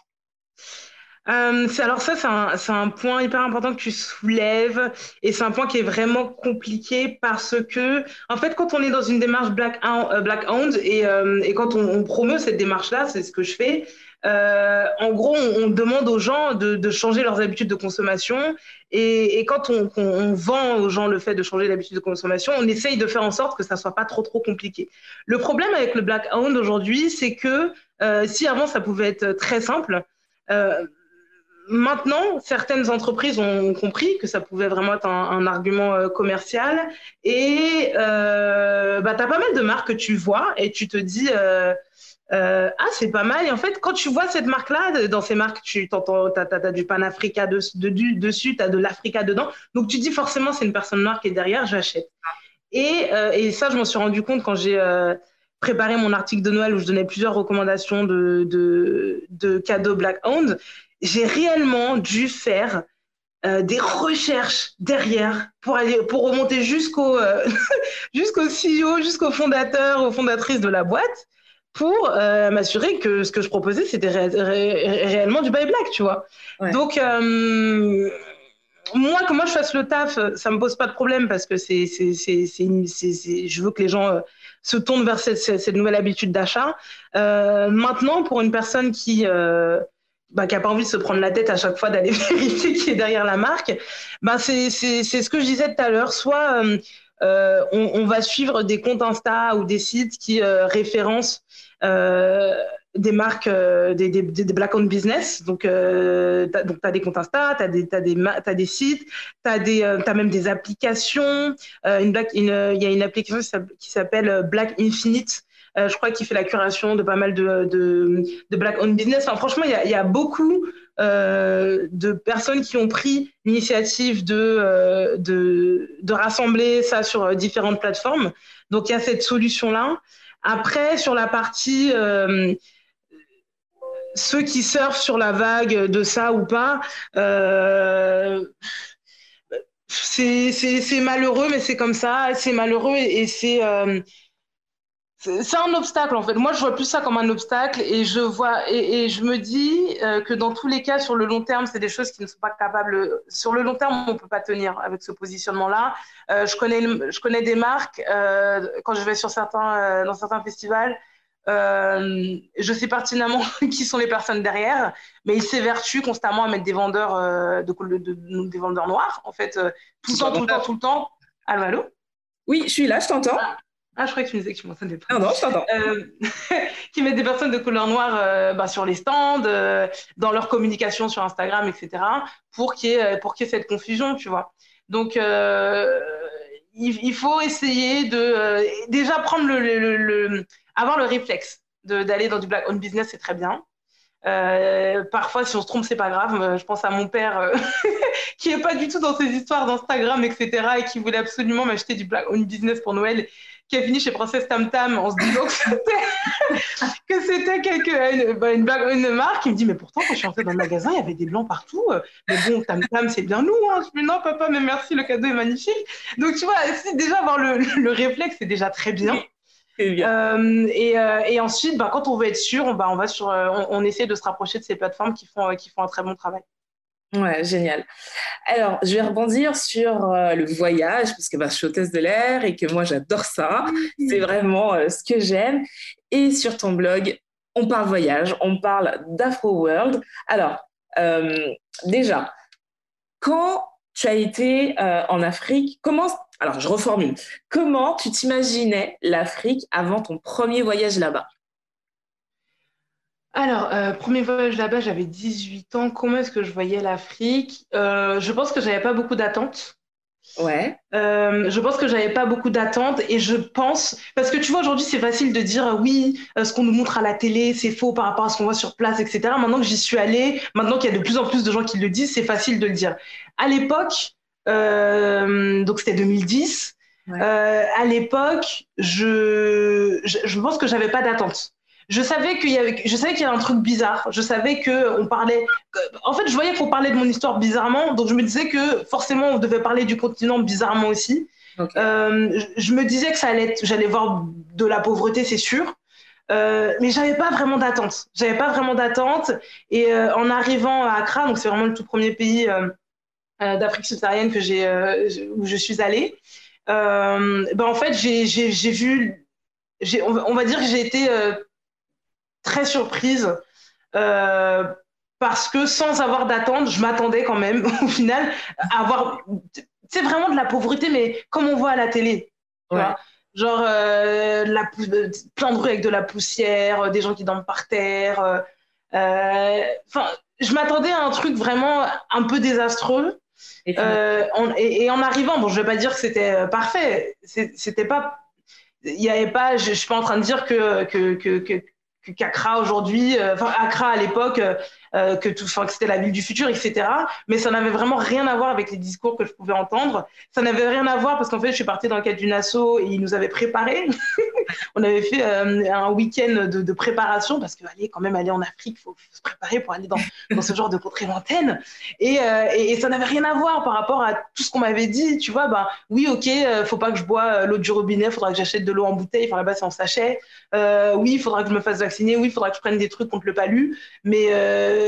Euh, alors ça, c'est un, un, point hyper important que tu soulèves et c'est un point qui est vraiment compliqué parce que, en fait, quand on est dans une démarche black, black owned et, euh, et quand on, on promeut cette démarche-là, c'est ce que je fais, euh, en gros, on, demande aux gens de, changer leurs habitudes de consommation. Et, quand on, vend aux gens le fait de changer l'habitude de consommation, on essaye de faire en sorte que ça soit pas trop trop compliqué. Le problème avec le Black Hound aujourd'hui, c'est que euh, si avant ça pouvait être très simple, euh, maintenant, certaines entreprises ont compris que ça pouvait vraiment être un, argument commercial. Et bah, tu as pas mal de marques que tu vois et tu te dis, euh, ah, c'est pas mal. Et en fait, quand tu vois cette marque-là, dans ces marques, tu t'entends, t'as, as, du Panafrica de, de, dessus, tu as de l'Africa dedans. Donc, tu dis forcément, c'est une personne noire qui est derrière, j'achète. Et, euh, et ça, je m'en suis rendu compte quand j'ai euh, préparé mon article de Noël où je donnais plusieurs recommandations de, de, de cadeaux Black Owned. J'ai réellement dû faire des recherches derrière pour aller pour remonter jusqu'au jusqu'au CEO, jusqu'au fondateur, aux fondatrices de la boîte pour euh, m'assurer que ce que je proposais, c'était réellement du buy black, tu vois. Donc, euh, moi, que moi je fasse le taf, ça me pose pas de problème parce que c'est, je veux que les gens euh, se tournent vers cette, cette nouvelle habitude d'achat. Maintenant, pour une personne qui bah, qui n'a pas envie de se prendre la tête à chaque fois d'aller vérifier qui est derrière la marque, bah, c'est ce que je disais tout à l'heure. Soit euh, on, va suivre des comptes Insta ou des sites qui euh, référencent euh, des marques, des, des, des, black owned business. Donc, tu as des comptes Insta, tu as des, des, sites, tu as, même des applications. il y a une application qui s'appelle Black Infinite. je crois qu'il fait la curation de pas mal de, de, de black owned business. Franchement, il y a, beaucoup euh, de personnes qui ont pris l'initiative de, euh, de, de, rassembler ça sur différentes plateformes. Donc, il y a cette solution-là. Après, sur la partie euh, ceux qui surfent sur la vague de ça ou pas, euh, c'est malheureux, mais c'est comme ça. C'est malheureux et, et c'est euh, c'est un obstacle en fait. Moi, je vois plus ça comme un obstacle et je vois et, et je me dis euh, que dans tous les cas, sur le long terme, c'est des choses qui ne sont pas capables. Sur le long terme, on peut pas tenir avec ce positionnement-là. Euh, je connais, je connais des marques euh, quand je vais sur certains, euh, dans certains festivals. Euh, je sais pertinemment qui sont les personnes derrière, mais ils s'évertuent constamment à mettre des vendeurs euh, de, de, de, des vendeurs noirs en fait tout le temps, tout le temps, tout le temps. Allô, allô? Oui, je suis là, je t'entends. Ah. Ah, je croyais que tu me disais que tu m'entendais pas. Non, non, je t'entends. Euh, qui mettent des personnes de couleur noire euh, bah, sur les stands, euh, dans leur communication sur Instagram, etc., pour qu'il y, ait, pour qu'il y ait cette confusion, tu vois. Donc, euh, il, il, faut essayer de euh, déjà prendre le, le, le, avoir le réflexe d'aller dans du black owned business, c'est très bien. Euh, parfois, si on se trompe, c'est pas grave. Je pense à mon père euh, qui est pas du tout dans ces histoires d'Instagram, etc., et qui voulait absolument m'acheter du black owned business pour Noël qui a fini chez Princesse Tam Tam en se disant que c'était quelque une, une, une, marque. Il me dit mais pourtant quand je suis entrée dans le magasin il y avait des blancs partout. Mais bon Tam Tam c'est bien nous. Hein. Je dis non papa mais merci le cadeau est magnifique. Donc tu vois déjà avoir le, le réflexe c'est déjà très bien. Euh, et, euh, et, ensuite, bah, quand on veut être sûr, on, bah, on, va sur, euh, on, on, essaie de se rapprocher de ces plateformes qui font, qui font un très bon travail. Ouais, génial. Alors, je vais rebondir sur euh, le voyage, parce que bah, je suis hôtesse de l'air et que moi, j'adore ça. C'est vraiment euh, ce que j'aime. Et sur ton blog, on parle voyage, on parle d'Afro World. Alors, euh, déjà, quand tu as été en Afrique, comment... Alors, je reformule. Comment tu t'imaginais l'Afrique avant ton premier voyage là-bas? Alors, euh, premier voyage là-bas, j'avais 18 ans. Comment est-ce que je voyais l'Afrique? Euh, Je pense que j'avais pas beaucoup d'attentes. Ouais. Euh, je pense que j'avais pas beaucoup d'attentes et je pense parce que tu vois aujourd'hui c'est facile de dire oui ce qu'on nous montre à la télé c'est faux par rapport à ce qu'on voit sur place etc. Maintenant que j'y suis allée, maintenant qu'il y a de plus en plus de gens qui le disent, c'est facile de le dire. À l'époque, donc c'était 2010. Ouais. à l'époque, je, je, je pense que j'avais pas d'attente je savais qu'il y avait, je savais qu'il y avait un truc bizarre. Je savais que on parlait. En fait, je voyais qu'on parlait de mon histoire bizarrement, donc je me disais que forcément on devait parler du continent bizarrement aussi. Okay. Euh, je, me disais que ça allait, j'allais voir de la pauvreté, c'est sûr. Euh, mais j'avais pas vraiment d'attente. J'avais pas vraiment d'attente. Et euh, en arrivant à Accra, donc c'est vraiment le tout premier pays d'Afrique subsaharienne que j'ai, où je suis allée. ben en fait, j'ai, j'ai, j'ai vu, j'ai, on, va dire que j'ai été très surprise euh, parce que sans avoir d'attente, je m'attendais quand même au final à avoir, c'est vraiment de la pauvreté, mais comme on voit à la télé. Ouais. Genre euh, la, plein de rues avec de la poussière, des gens qui dorment par terre. Euh, enfin, je m'attendais à un truc vraiment un peu désastreux. Et, en, et, et en arrivant, bon, je vais pas dire que c'était parfait. C'était pas, il y avait pas. Je, je suis pas en train de dire que que, que, que qu'Accra aujourd'hui, euh, enfin Accra à l'époque, euh, que tout, enfin que c'était la ville du futur, etc. Mais ça n'avait vraiment rien à voir avec les discours que je pouvais entendre. Ça n'avait rien à voir parce qu'en fait, je suis partie dans le cadre d'une asso et ils nous avaient préparé. on avait fait un week-end de, préparation parce que allez, quand même aller en Afrique, faut, faut se préparer pour aller dans, ce genre de contrée lointaine. Et, et, ça n'avait rien à voir par rapport à tout ce qu'on m'avait dit. Tu vois, ben oui, ok, faut pas que je bois l'eau du robinet, faudra que j'achète de l'eau en bouteille. Enfin là-bas, c'est en sachet. oui, il faudra que je me fasse vacciner, oui, il faudra que je prenne des trucs contre le palu, mais euh,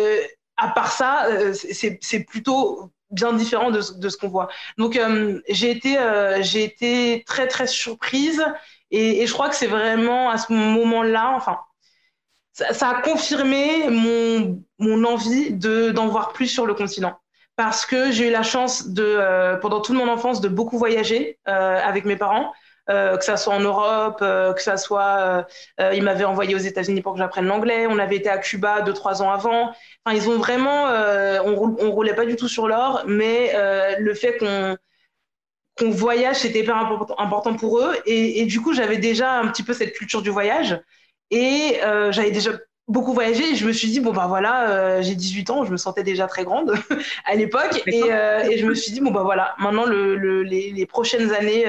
à part ça, euh, c'est plutôt bien différent de, ce qu'on voit. Donc euh, j'ai été, j'ai été très très surprise et, je crois que c'est vraiment à ce moment-là, enfin, ça, a confirmé mon, mon envie d'en voir plus sur le continent parce que j'ai eu la chance de, pendant toute mon enfance, de beaucoup voyager avec mes parents. Euh, que ça soit en Europe, euh, que ça soit, euh, il m'avait envoyé aux États-Unis pour que j'apprenne l'anglais. On avait été à Cuba deux trois ans avant. Enfin, ils ont vraiment, on, on roulait pas du tout sur l'or, mais le fait qu'on qu'on voyage, c'était hyper important pour eux. Et, et du coup, j'avais déjà un petit peu cette culture du voyage. Et j'avais déjà beaucoup voyagé et je me suis dit bon bah voilà j'ai 18 ans je me sentais déjà très grande à l'époque et, et, je me suis dit bon bah voilà maintenant le, le, les, les, prochaines années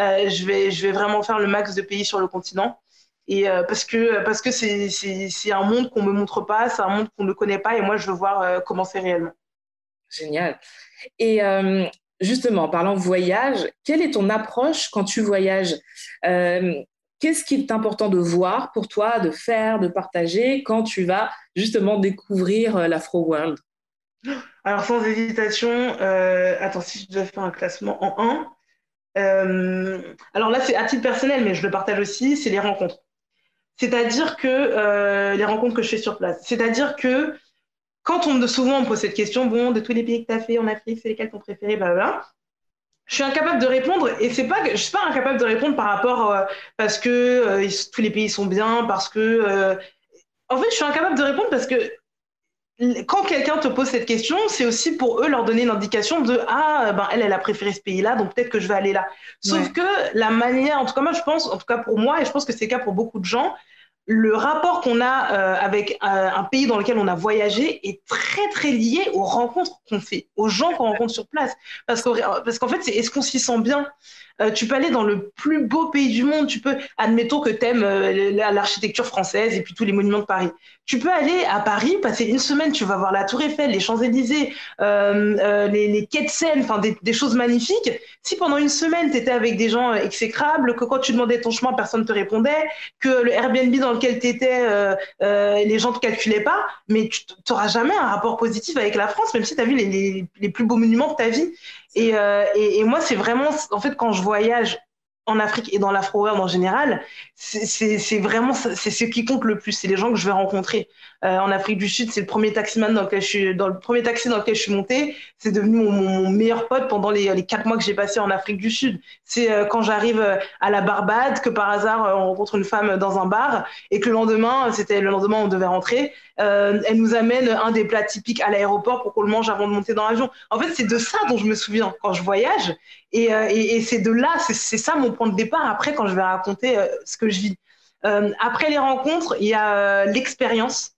euh, je, vais, je vais vraiment faire le max de pays sur le continent. Et euh, parce que parce que c'est, c'est, c'est un monde qu'on me montre pas, c'est un monde qu'on ne connaît pas, et moi je veux voir euh, comment c'est réellement. Génial. Et justement, en parlant voyage, quelle est ton approche quand tu voyages? Qu'est-ce qui est important de voir pour toi, de faire, de partager quand tu vas justement découvrir l'Afro World Alors sans hésitation, attends si je dois faire un classement en 1, euh, alors là, c'est à titre personnel, mais je le partage aussi, c'est les rencontres. C'est-à-dire que euh, les rencontres que je fais sur place. C'est-à-dire que quand on me souvent on me pose cette question, bon, de tous les pays que tu as fait en Afrique, c'est lesquels ton préféré, bah, Je suis incapable de répondre et c'est pas je suis pas incapable de répondre par rapport euh, parce que tous les pays sont bien, parce que en fait, je suis incapable de répondre parce que quand quelqu'un te pose cette question, c'est aussi pour eux leur donner une indication de ah ben elle elle a préféré ce pays-là donc peut-être que je vais aller là. Sauf que la manière, en tout cas moi je pense, en tout cas pour moi et je pense que c'est le cas pour beaucoup de gens, le rapport qu'on a euh, avec euh, un pays dans lequel on a voyagé est très très lié aux rencontres qu'on fait, aux gens qu'on rencontre sur place. Parce qu'en parce qu'en fait c'est est-ce qu'on s'y sent bien? Euh, tu peux aller dans le plus beau pays du monde. Tu peux, admettons que tu aimes euh, l'architecture française et puis tous les monuments de Paris. Tu peux aller à Paris, passer une semaine, tu vas voir la Tour Eiffel, les Champs-Élysées, euh, les, les, quais de Seine, enfin des, choses magnifiques. Si pendant une semaine, tu étais avec des gens exécrables, que quand tu demandais ton chemin, personne ne te répondait, que le Airbnb dans lequel tu étais, les gens ne te calculaient pas, mais tu n'auras jamais un rapport positif avec la France, même si tu as vu les, plus beaux monuments de ta vie. Et, euh, et, moi, c'est vraiment, en fait, quand je voyage en Afrique et dans l'Afro-World en général, c'est vraiment c'est ce qui compte le plus. C'est les gens que je vais rencontrer. Euh, en Afrique du Sud, c'est le premier taximan dans lequel je suis, dans le premier taxi dans lequel je suis montée. C'est devenu mon, meilleur pote pendant les, quatre mois que j'ai passé en Afrique du Sud. C'est euh, quand j'arrive euh, à la Barbade que par hasard on rencontre une femme dans un bar et que le lendemain, c'était le lendemain on devait rentrer. Elle nous amène un des plats typiques à l'aéroport pour qu'on le mange avant de monter dans l'avion. En fait, c'est de ça dont je me souviens quand je voyage. Et c'est de là, c'est ça mon point de départ après quand je vais raconter ce que je vis. après les rencontres, il y a l'expérience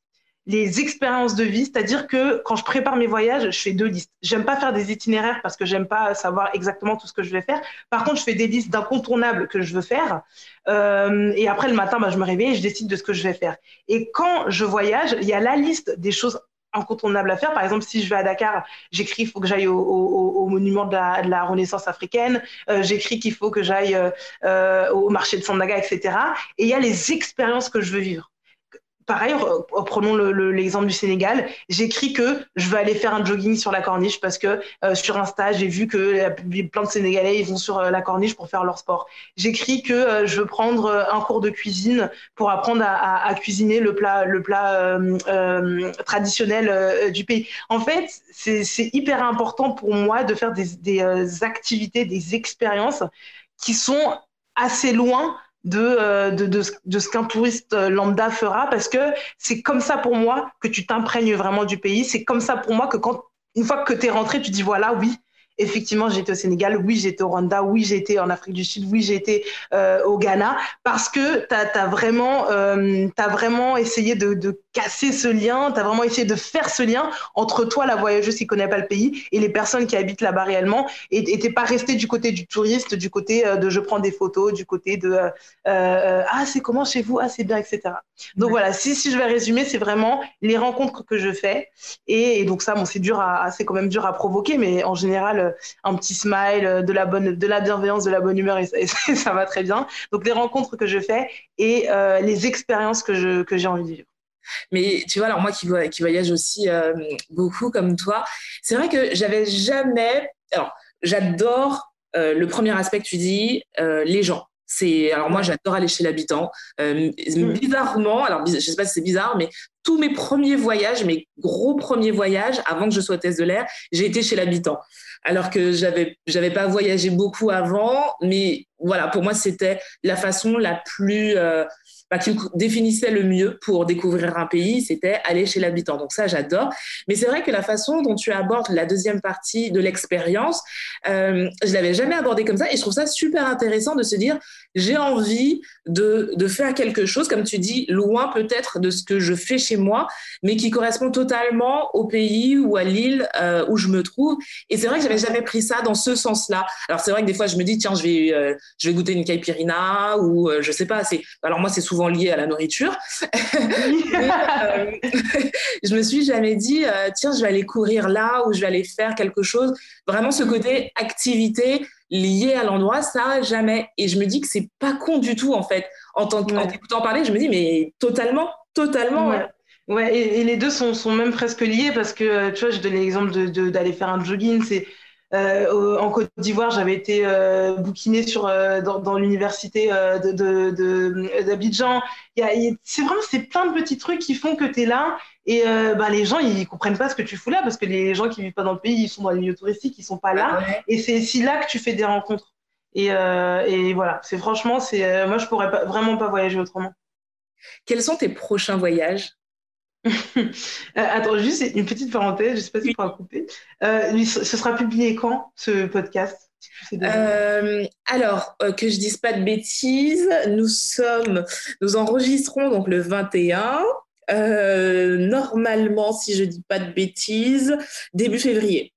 les expériences de vie, c'est-à-dire que quand je prépare mes voyages, je fais deux listes. J'aime pas faire des itinéraires parce que j'aime pas savoir exactement tout ce que je vais faire. Par contre, je fais des listes d'incontournables que je veux faire. Euh, et après, le matin, bah, je me réveille et je décide de ce que je vais faire. Et quand je voyage, il y a la liste des choses incontournables à faire. Par exemple, si je vais à Dakar, j'écris il faut que j'aille au, au, au, monument de la, de la Renaissance africaine, euh, j'écris qu'il faut que j'aille euh, au marché de Sandaga, etc. Et il y a les expériences que je veux vivre pareil, prenons l'exemple du Sénégal, j'écris que je vais aller faire un jogging sur la corniche parce que euh, sur Insta, j'ai vu que plein de Sénégalais ils vont sur euh, la corniche pour faire leur sport. J'écris que euh, je veux prendre un cours de cuisine pour apprendre à, cuisiner le plat, traditionnel du pays. En fait, c'est hyper important pour moi de faire des activités, des expériences qui sont assez loin euh, de, de, de, ce qu'un touriste euh, lambda fera parce que c'est comme ça pour moi que tu t'imprègnes vraiment du pays. C'est comme ça pour moi que quand, une fois que tu es rentré, tu dis voilà, oui, effectivement, j'étais au Sénégal, oui, j'étais au Rwanda, oui, j'étais en Afrique du Sud, oui, j'étais euh, au Ghana, parce que tu as, vraiment, essayé de, de casser ce lien, tu as vraiment essayé de faire ce lien entre toi, la voyageuse qui connaît pas le pays, et les personnes qui habitent là-bas réellement, et t'es pas resté du côté du touriste, du côté euh, de je prends des photos, du côté de euh, euh, ah c'est comment chez vous, ah c'est bien, etc. Donc voilà, si, si je vais résumer, c'est vraiment les rencontres que je fais, et, donc ça, bon, c'est dur à, c'est quand même dur à provoquer, mais en général, un petit smile, de la bonne, de la bienveillance, de la bonne humeur, et, ça va très bien. Donc les rencontres que je fais et les expériences que je que j'ai envie de vivre. Mais tu vois, alors moi qui, qui voyage aussi euh, beaucoup comme toi, c'est vrai que j'avais jamais. Alors, j'adore euh, le premier aspect que tu dis, euh, les gens. C'est alors moi j'adore aller chez l'habitant. Mm. bizarrement, alors je sais pas si c'est bizarre, mais tous mes premiers voyages, mes gros premiers voyages avant que je sois hôtesse de l'air, j'ai été chez l'habitant. Alors que j'avais j'avais pas voyagé beaucoup avant, mais voilà pour moi c'était la façon la plus bah, qui définissait le mieux pour découvrir un pays, c'était aller chez l'habitant. Donc ça, j'adore. Mais c'est vrai que la façon dont tu abordes la deuxième partie de l'expérience, euh, je l'avais jamais abordé comme ça et je trouve ça super intéressant de se dire j'ai envie de, de faire quelque chose, comme tu dis, loin peut-être de ce que je fais chez moi, mais qui correspond totalement au pays ou à l'île euh, où je me trouve. Et c'est vrai que j'avais jamais pris ça dans ce sens-là. Alors c'est vrai que des fois je me dis tiens je vais euh, je vais goûter une caipirinha ou euh, je sais pas. Alors moi c'est souvent lié à la nourriture. je me suis jamais dit tiens je vais aller courir là ou je vais aller faire quelque chose. Vraiment ce côté activité lié à l'endroit, ça, jamais. Et je me dis que c'est pas con du tout, en fait. En tant t'écoutant parler, je me dis, mais totalement, totalement. Ouais, et, les deux sont, sont, même presque liés parce que, tu vois, je donne l'exemple d'aller de, d'aller faire un jogging. C'est euh, en Côte d'Ivoire, j'avais été euh, bouquinée sur, euh, dans, dans l'université euh, d'Abidjan. C'est vraiment c'est plein de petits trucs qui font que tu es là et bah, les gens, ils comprennent pas ce que tu fous là parce que les gens qui vivent pas dans le pays, ils sont dans les milieux touristiques, ils sont pas là. Et c'est ici là que tu fais des rencontres. Et, et voilà, c'est franchement, c'est moi, je pourrais pas, vraiment pas voyager autrement. Quels sont tes prochains voyages? Attends, juste une petite parenthèse, je sais pas si tu pourras couper. ce sera publié quand, ce podcast alors, que je dise pas de bêtises, nous sommes, nous enregistrons donc le 21. Euh, normalement, si je dis pas de bêtises, début février.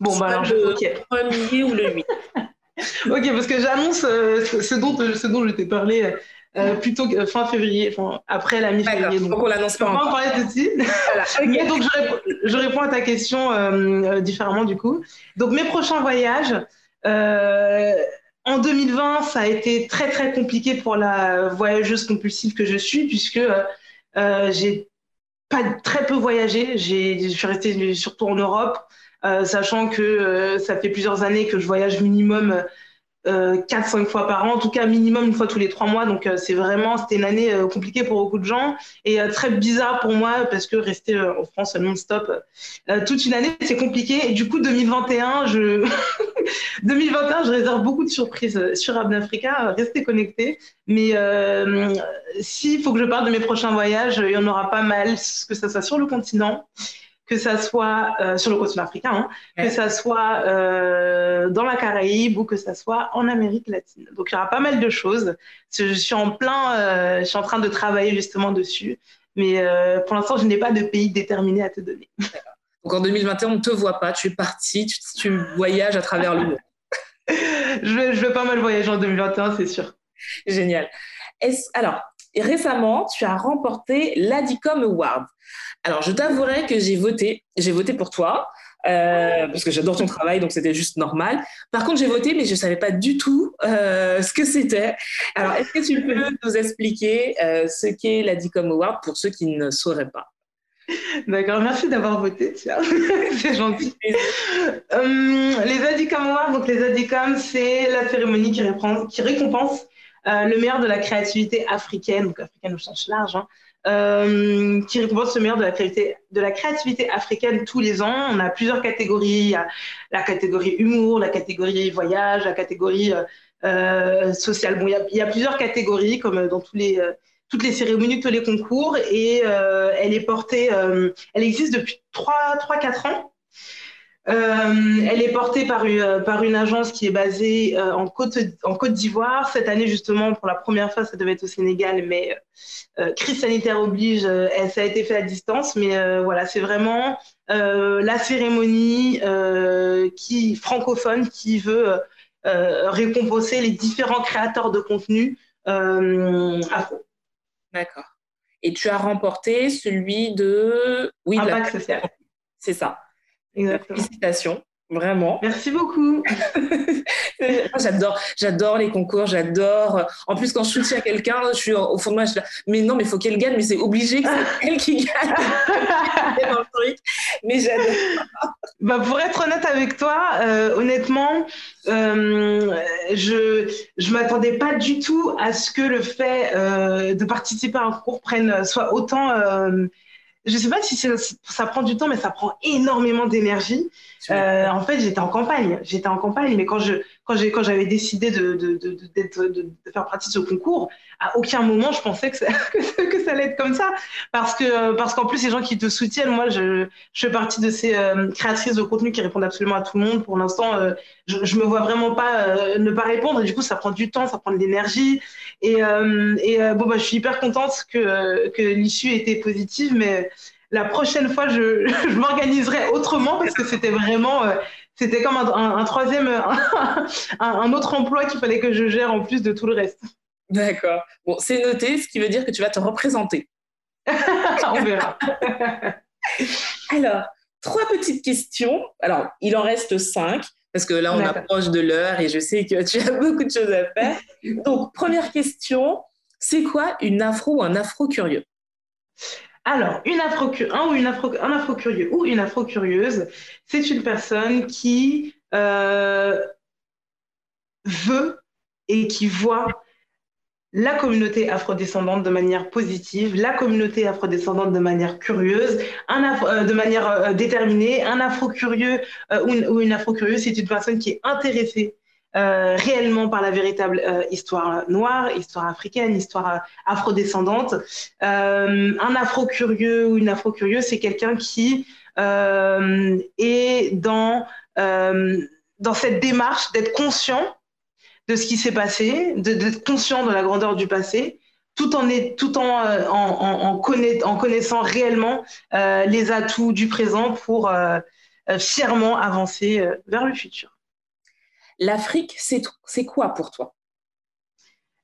Bon, bah alors, le premier ou le 8. ok, parce que j'annonce euh, ce, dont, ce dont je t'ai parlé euh, plutôt fin février, enfin, après la mi-février. Donc, on l'annonce pas. encore. parler tout de suite. donc, je réponds, je réponds, à ta question différemment du coup. Donc, mes prochains voyages. en 2020, ça a été très très compliqué pour la voyageuse compulsive que je suis, puisque euh, j'ai pas très peu voyagé. Je suis restée surtout en Europe, euh, sachant que euh, ça fait plusieurs années que je voyage minimum euh, 4-5 fois par an, en tout cas minimum une fois tous les 3 mois. Donc euh, c'est vraiment, c'était une année euh, compliquée pour beaucoup de gens et très bizarre pour moi parce que rester en France non-stop toute une année, c'est compliqué. Du coup, 2021, je 2021, je réserve beaucoup de surprises sur Abnafrica. Restez connectés. Mais s'il faut que je parle de mes prochains voyages, il y en aura pas mal, que ça soit sur le continent que ça soit euh, sur le continent africain, hein, que ça soit euh, dans la Caraïbe ou que ça soit en Amérique latine. Donc il y aura pas mal de choses. Je suis en plein, euh, je suis en train de travailler justement dessus, mais pour l'instant je n'ai pas de pays déterminé à te donner. Donc en 2021 on ne te voit pas, tu es parti, tu, voyages à travers le monde. je, vais, je vais pas mal voyager en 2021, c'est sûr. Génial. Alors, récemment, tu as remporté l'Adicom Award. Alors, je t'avouerai que j'ai voté. J'ai voté pour toi. Euh, parce que j'adore ton travail, donc c'était juste normal. Par contre, j'ai voté, mais je ne savais pas du tout euh, ce que c'était. Alors, est-ce que tu peux nous expliquer euh, ce qu'est l'Adicom Award pour ceux qui ne sauraient pas? D'accord, merci d'avoir voté, c'est gentil. les Adicom Awards, donc les Adicom, c'est la cérémonie qui, qui récompense le meilleur de la créativité africaine, donc africaine au sens large, hein, euh, qui récompense le meilleur de la, créativité, africaine tous les ans. On a plusieurs catégories. Il y a la catégorie humour, la catégorie voyage, la catégorie euh, euh sociale. Bon, il y, a, plusieurs catégories, comme dans toutes les cérémonies, tous les concours. Et elle est portée, elle existe depuis 3-4 ans. Elle est portée par une, par une agence qui est basée en Côte, en Côte d'Ivoire. Cette année, justement, pour la première fois, ça devait être au Sénégal, mais crise sanitaire oblige, ça a été fait à distance. Mais voilà, c'est vraiment la cérémonie qui, francophone qui veut récompenser les différents créateurs de contenu afro. D'accord. Et tu as remporté celui de... Oui, Impact social. C'est ça. Exactement. Félicitations. Vraiment. Merci beaucoup. j'adore, j'adore les concours, j'adore. En plus, quand je soutiens quelqu'un, je suis au fond de moi, je suis là, mais non, mais il faut qu'elle gagne, mais c'est obligé que c'est elle qui gagne. mais j'adore. Bah, pour être honnête avec toi, euh, honnêtement, euh, je je m'attendais pas du tout à ce que le fait euh, de participer à un concours prenne soit autant je sais pas si ça prend du temps, mais ça prend énormément d'énergie. Euh, en fait, j'étais en campagne. J'étais en campagne, mais quand je quand j'ai quand j'avais décidé de de, de, de, faire partie de ce concours, à aucun moment je pensais que ça, que, ça allait être comme ça, parce que parce qu'en plus les gens qui te soutiennent, moi je je fais partie de ces euh, créatrices de contenu qui répondent absolument à tout le monde. Pour l'instant, euh, je je me vois vraiment pas ne pas répondre. Et du coup, ça prend du temps, ça prend de l'énergie. Et et bon bah je suis hyper contente que que l'issue était positive, mais la prochaine fois, je, je m'organiserai autrement parce que c'était vraiment, euh, c'était comme un, troisième, un, autre emploi qu'il fallait que je gère en plus de tout le reste. D'accord. Bon, c'est noté, ce qui veut dire que tu vas te représenter. On verra. Alors, trois petites questions. Alors, il en reste cinq parce que là, on approche de l'heure et je sais que tu as beaucoup de choses à faire. Donc, première question, c'est quoi une afro ou un afro curieux? Alors, un, ou afro-curieux ou une afro-curieuse, c'est une personne qui euh, veut et qui voit la communauté afrodescendante de manière positive, la communauté afrodescendante de manière curieuse, euh, de manière euh, déterminée. Un afro-curieux ou, ou, une afro-curieuse, c'est une personne qui est intéressée euh, réellement par la véritable euh, histoire noire, histoire africaine, histoire euh, afrodescendante. un afro-curieux ou une afro-curieuse, c'est quelqu'un qui est dans, cette démarche d'être conscient de ce qui s'est passé, d'être conscient de la grandeur du passé, tout en connaissant réellement les atouts du présent pour fièrement avancer vers le futur. L'Afrique, c'est quoi pour toi?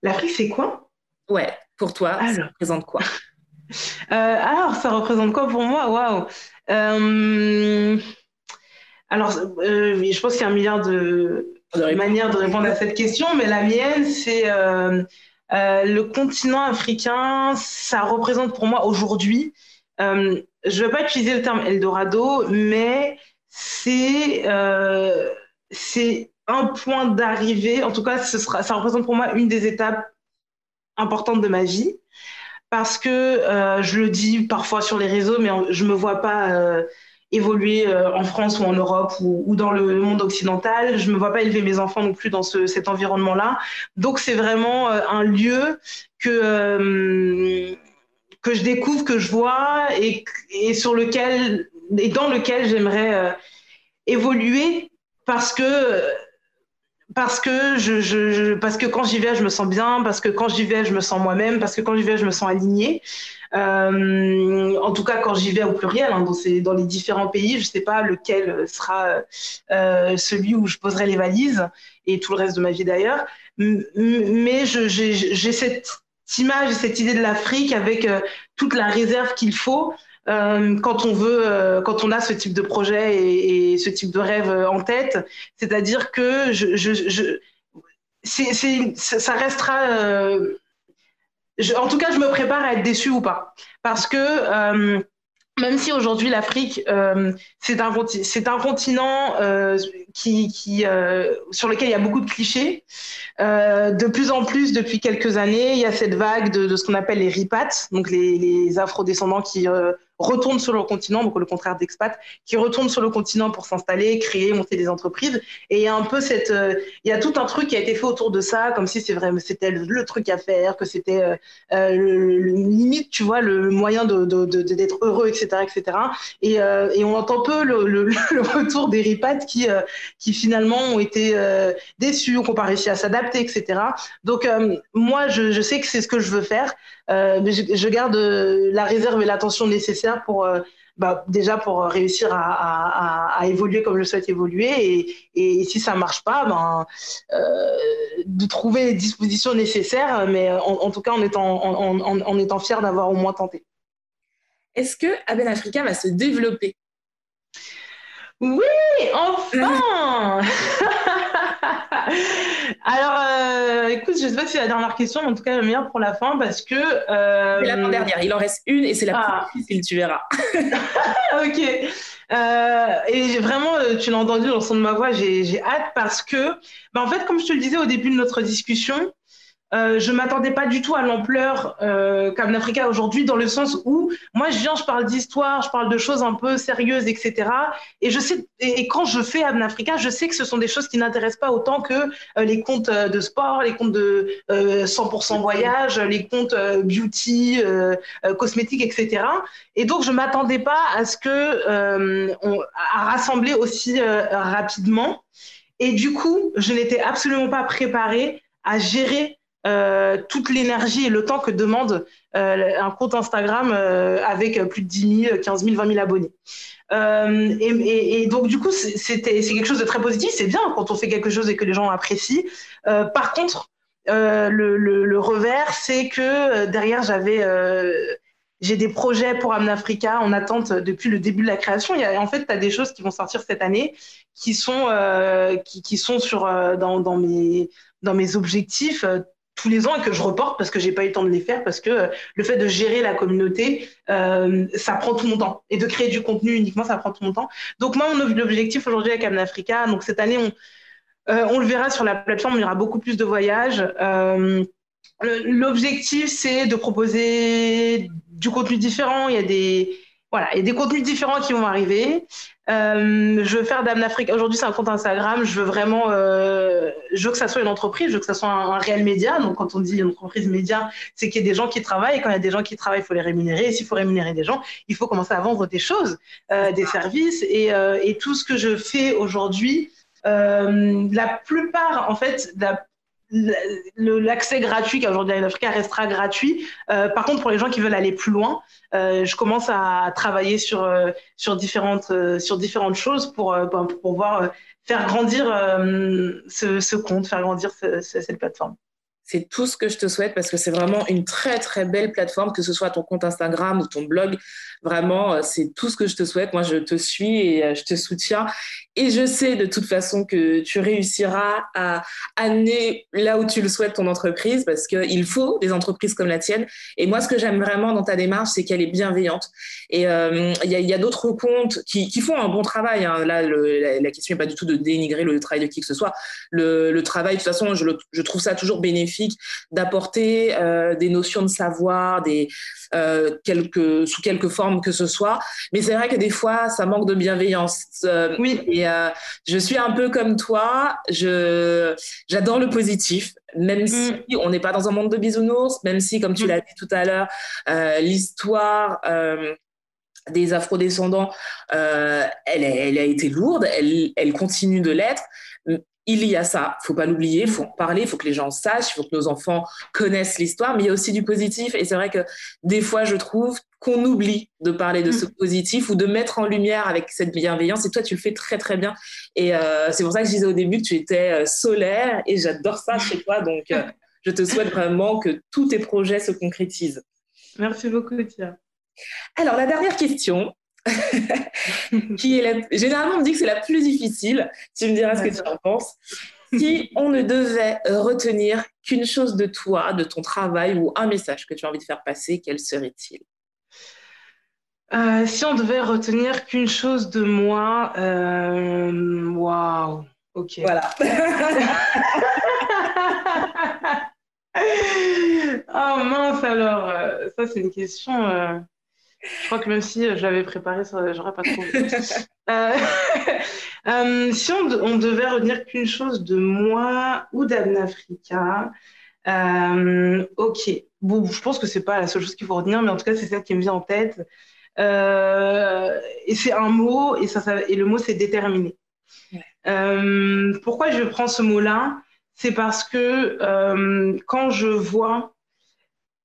L'Afrique, c'est quoi? Ouais, pour toi, ça représente quoi? Euh, Alors, ça représente quoi pour moi? Waouh. Euh, Alors, euh, je pense qu'il y a un milliard de, manières de répondre à cette question, mais la mienne, c'est le continent africain, ça représente pour moi aujourd'hui, je ne vais pas utiliser le terme Eldorado, mais c'est c'est un point d'arrivée. En tout cas, ce sera, ça représente pour moi une des étapes importantes de ma vie. Parce que euh, je le dis parfois sur les réseaux, mais je ne me vois pas euh, évoluer euh, en France ou en Europe ou, dans le monde occidental. Je ne me vois pas élever mes enfants non plus dans cet environnement-là. Donc, c'est vraiment un lieu que, que je découvre, que je vois et, et sur lequel, et dans lequel j'aimerais évoluer parce que parce que je, je, parce que quand j'y vais, je me sens bien, parce que quand j'y vais, je me sens moi-même, parce que quand j'y vais, je me sens alignée. Euh, en tout cas, quand j'y vais au pluriel, hein, dans, ces, dans, les différents pays, je sais pas lequel sera euh, celui où je poserai les valises et tout le reste de ma vie d'ailleurs. Mais j'ai cette image, cette idée de l'Afrique avec euh, toute la réserve qu'il faut euh, quand on veut, euh, quand on a ce type de projet et, ce type de rêve euh, en tête. C'est-à-dire que ça restera. en tout cas, je me prépare à être déçue ou pas, parce que même si aujourd'hui l'Afrique c'est un un continent qui, qui sur lequel il y a beaucoup de clichés. de plus en plus, depuis quelques années, il y a cette vague de, de ce qu'on appelle les ripats, donc les, les afro-descendants qui retournent sur le continent, donc le contraire d'expat, qui retournent sur le continent pour s'installer, créer, monter des entreprises. Et il y a un peu cette, euh, il y a tout un truc qui a été fait autour de ça, comme si c'est vrai, c'était le, truc à faire, que c'était euh, euh le, limite, tu vois, le moyen de, d'être heureux, etc., etc. Et, euh, et on entend peu le, le, retour des ripates qui, qui finalement ont été déçus, qui n'ont pas réussi à s'adapter, etc. Donc moi, je, sais que c'est ce que je veux faire. mais je, garde la réserve et l'attention nécessaire pour euh, bah, déjà pour réussir à, évoluer comme je souhaite évoluer et, si ça marche pas, ben, euh, de trouver les dispositions nécessaires, mais en, tout cas en étant, en, fier d'avoir au moins tenté. Est-ce que Aben Africa va se développer? Oui, enfin Alors, euh, écoute, je ne sais pas si c'est la dernière question, mais en tout cas, la meilleure pour la fin parce que. Euh... C'est la dernière. Il en reste une et c'est la ah. plus difficile, tu verras. ok. Euh, et vraiment, euh, tu l'as entendu dans le son de ma voix, j'ai hâte parce que, bah, en fait, comme je te le disais au début de notre discussion, euh, je m'attendais pas du tout à l'ampleur euh, aujourd'hui, dans le sens où moi je viens, je parle d'histoire, je parle de choses un peu sérieuses, etc. Et je sais, et, quand je fais Abn Africa, je sais que ce sont des choses qui n'intéressent pas autant que euh, les comptes euh, de sport, les comptes de 100% voyage, les comptes beauty, cosmétiques, etc. Et donc je m'attendais pas à ce que à rassembler aussi rapidement. Et du coup, je n'étais absolument pas préparée à gérer euh, toute l'énergie et le temps que demande euh, un compte Instagram euh, avec plus de 10 000, 15 000, 20 000 abonnés. Et, et, donc, du coup, c'est quelque chose de très positif. C'est bien quand on fait quelque chose et que les gens apprécient. par contre, le, le, le, revers, c'est que derrière, j'avais j'ai des projets pour Africa en attente depuis le début de la création. Il y a, en fait, tu as des choses qui vont sortir cette année qui sont, qui, qui, sont sur, dans, dans, mes, dans mes objectifs tous les ans et que je reporte parce que j'ai pas eu le temps de les faire parce que euh, le fait de gérer la communauté euh, ça prend tout mon temps. Et de créer du contenu uniquement ça prend tout mon temps. Donc moi mon objectif aujourd'hui avec Amna Africa donc cette année on euh, on le verra sur la plateforme il y aura beaucoup plus de voyages. L'objectif c'est de proposer du contenu différent. Il y a des voilà, il y a des contenus différents qui vont arriver. Euh, je veux faire d'Amn Africa. Aujourd'hui, c'est un compte Instagram. Je veux vraiment, euh, je veux que ça soit une entreprise, je veux que ça soit un, réel média. Donc, quand on dit une entreprise média, c'est qu'il y a des gens qui travaillent. Et quand il y a des gens qui travaillent, il faut les rémunérer. Et s'il faut rémunérer des gens, il faut commencer à vendre des choses, euh, des services. Et, euh, et, tout ce que je fais aujourd'hui, euh, la plupart, en fait, la l'accès gratuit qui aujourd'hui Africa restera gratuit. Euh, par contre, pour les gens qui veulent aller plus loin, euh, je commence à travailler sur, euh, différentes, choses pour, ben, pouvoir faire grandir ce, compte, faire grandir cette plateforme. C'est tout ce que je te souhaite parce que c'est vraiment une très très belle plateforme, que ce soit ton compte Instagram ou ton blog. Vraiment, c'est tout ce que je te souhaite. Moi, je te suis et je te soutiens. Et je sais de toute façon que tu réussiras à amener là où tu le souhaites ton entreprise parce qu'il faut des entreprises comme la tienne. Et moi, ce que j'aime vraiment dans ta démarche, c'est qu'elle est bienveillante. Et euh, il y a, a d'autres comptes qui, qui, font un bon travail. Hein. Là, le, la, question n'est pas du tout de dénigrer le travail de qui que ce soit. Le, le travail, de toute façon, je, le, je, trouve ça toujours bénéfique d'apporter euh, des notions de savoir, des, euh, quelques, sous quelque forme que ce soit. Mais c'est vrai que des fois, ça manque de bienveillance. Euh, oui. Et euh, je suis un peu comme toi. Je, j'adore le positif, même mm. si on n'est pas dans un monde de bisounours, même si, comme tu mm. l'as dit tout à l'heure, l'histoire des afrodescendants, euh, elle, elle, a été lourde, elle, elle continue de l'être, il y a ça, faut pas l'oublier, il faut en parler, il faut que les gens sachent, il faut que nos enfants connaissent l'histoire, mais il y a aussi du positif. Et c'est vrai que des fois, je trouve qu'on oublie de parler de ce mm. positif ou de mettre en lumière avec cette bienveillance. Et toi, tu le fais très très bien. Et euh, c'est pour ça que je disais au début que tu étais euh, solaire et j'adore ça chez toi. Donc, euh, je te souhaite vraiment que tous tes projets se concrétisent. Merci beaucoup, Tia. Alors, la dernière question, qui est généralement on me dit que c'est la plus difficile. Tu me diras ce que tu en penses. Si on ne devait retenir qu'une chose de toi, de ton travail ou un message que tu as envie de faire passer, quel serait-il? Euh, si on devait retenir qu'une chose de moi, euh, waouh, ok. Voilà. oh mince alors, euh, ça c'est une question. Euh, je crois que même si je l'avais préparée, ça, j'aurais pas trouvé. Euh, euh, si on, de- on devait retenir qu'une chose de moi ou d'Abnafrica, euh, ok. Bon, je pense que c'est pas la seule chose qu'il faut retenir, mais en tout cas c'est celle qui me vient en tête. Euh, et c'est un mot, et, ça, ça- et le mot c'est déterminé. Ouais. Euh, pourquoi je prends ce mot-là? C'est parce que euh, quand je vois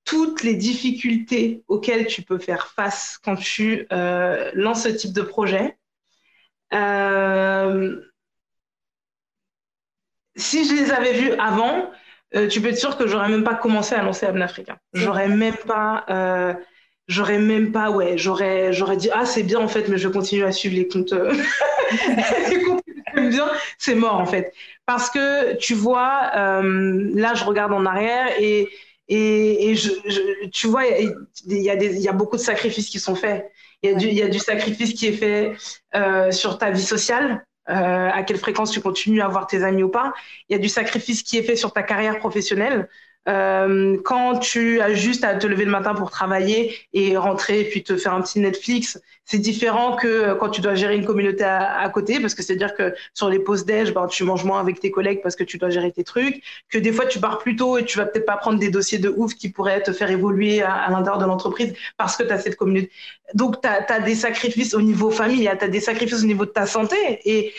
toutes les difficultés auxquelles tu peux faire face quand tu euh, lances ce type de projet, euh, si je les avais vues avant, euh, tu peux être sûr que j'aurais même pas commencé à lancer Abnafrica. J'aurais même pas, j'aurais même pas, ouais, j'aurais, j'aurais dit ah c'est bien en fait, mais je continue à suivre les comptes, les comptes que j'aime bien, c'est mort en fait, parce que tu vois, là je regarde en arrière et et, je, tu vois, il y, a beaucoup de sacrifices qui sont faits. Il y a du, il y a du sacrifice qui est fait euh, sur ta vie sociale, euh, à quelle fréquence tu continues à voir tes amis ou pas. Il y a du sacrifice qui est fait sur ta carrière professionnelle. Euh, quand tu as juste à te lever le matin pour travailler et rentrer puis te faire un petit Netflix, c'est différent que quand tu dois gérer une communauté à, à côté, parce que c'est-à-dire que sur les pauses déj, ben, tu manges moins avec tes collègues parce que tu dois gérer tes trucs, que des fois tu pars plus tôt et tu vas peut-être pas prendre des dossiers de ouf qui pourraient te faire évoluer à, à l'intérieur de l'entreprise parce que tu as cette communauté. Donc, tu as, des sacrifices au niveau familial, tu as des sacrifices au niveau de ta santé. Et,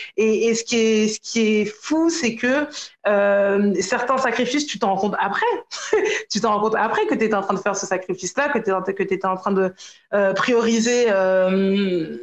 ce, qui est, fou, c'est que euh, certains sacrifices, tu t'en rends compte après. tu t'en rends compte après que tu étais en train de faire ce sacrifice-là, que tu étais en train de euh, prioriser euh,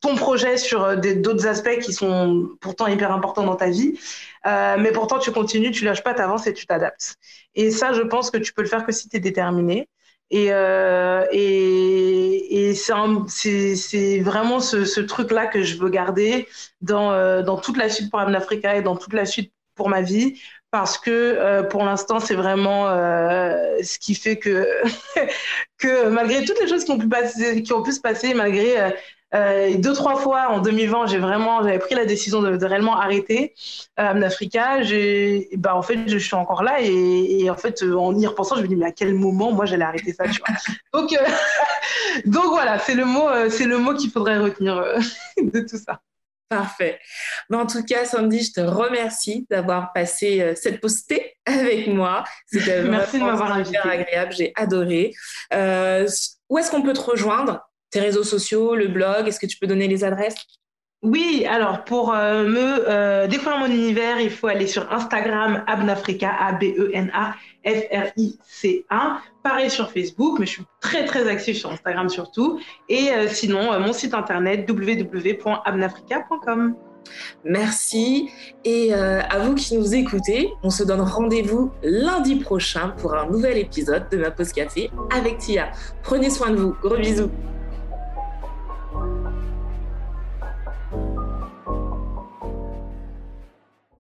ton projet sur d'autres aspects qui sont pourtant hyper importants dans ta vie. Mais pourtant, tu continues, tu lâches pas, tu avances et tu t'adaptes. Et ça, je pense que tu peux le faire que si tu es déterminé. Et, euh, et, et c'est vraiment ce, ce truc-là que je veux garder dans, euh, dans toute la suite pour Amnafrica et dans toute la suite pour ma vie. Parce que euh, pour l'instant, c'est vraiment euh, ce qui fait que, que malgré toutes les choses qui ont pu, passer, qui ont pu se passer, malgré euh, deux, trois fois en 2020, j'ai vraiment, j'avais pris la décision de, de réellement arrêter euh, Amnafrica. Bah, en fait, je suis encore là et, et en fait, euh, en y repensant, je me dis, mais à quel moment moi j'allais arrêter ça, tu vois. Donc, euh, donc voilà, c'est le mot, euh, c'est le mot qu'il faudrait retenir de tout ça. Parfait. Mais en tout cas, Sandy, je te remercie d'avoir passé euh, cette thé avec moi. C'était Merci de m'avoir super invitée. agréable. J'ai adoré. Euh, où est-ce qu'on peut te rejoindre? Tes réseaux sociaux, le blog Est-ce que tu peux donner les adresses? Oui, alors pour euh, me euh, découvrir mon univers, il faut aller sur Instagram, Abnafrica, A-B-E-N-A-F-R-I-C-A. Pareil sur Facebook, mais je suis très très active sur Instagram surtout. Et euh, sinon, euh, mon site internet www.abnafrica.com. Merci. Et à vous qui nous écoutez, on se donne rendez-vous lundi prochain pour un nouvel épisode de ma pause café avec Tia. Prenez soin de vous. Gros bisous.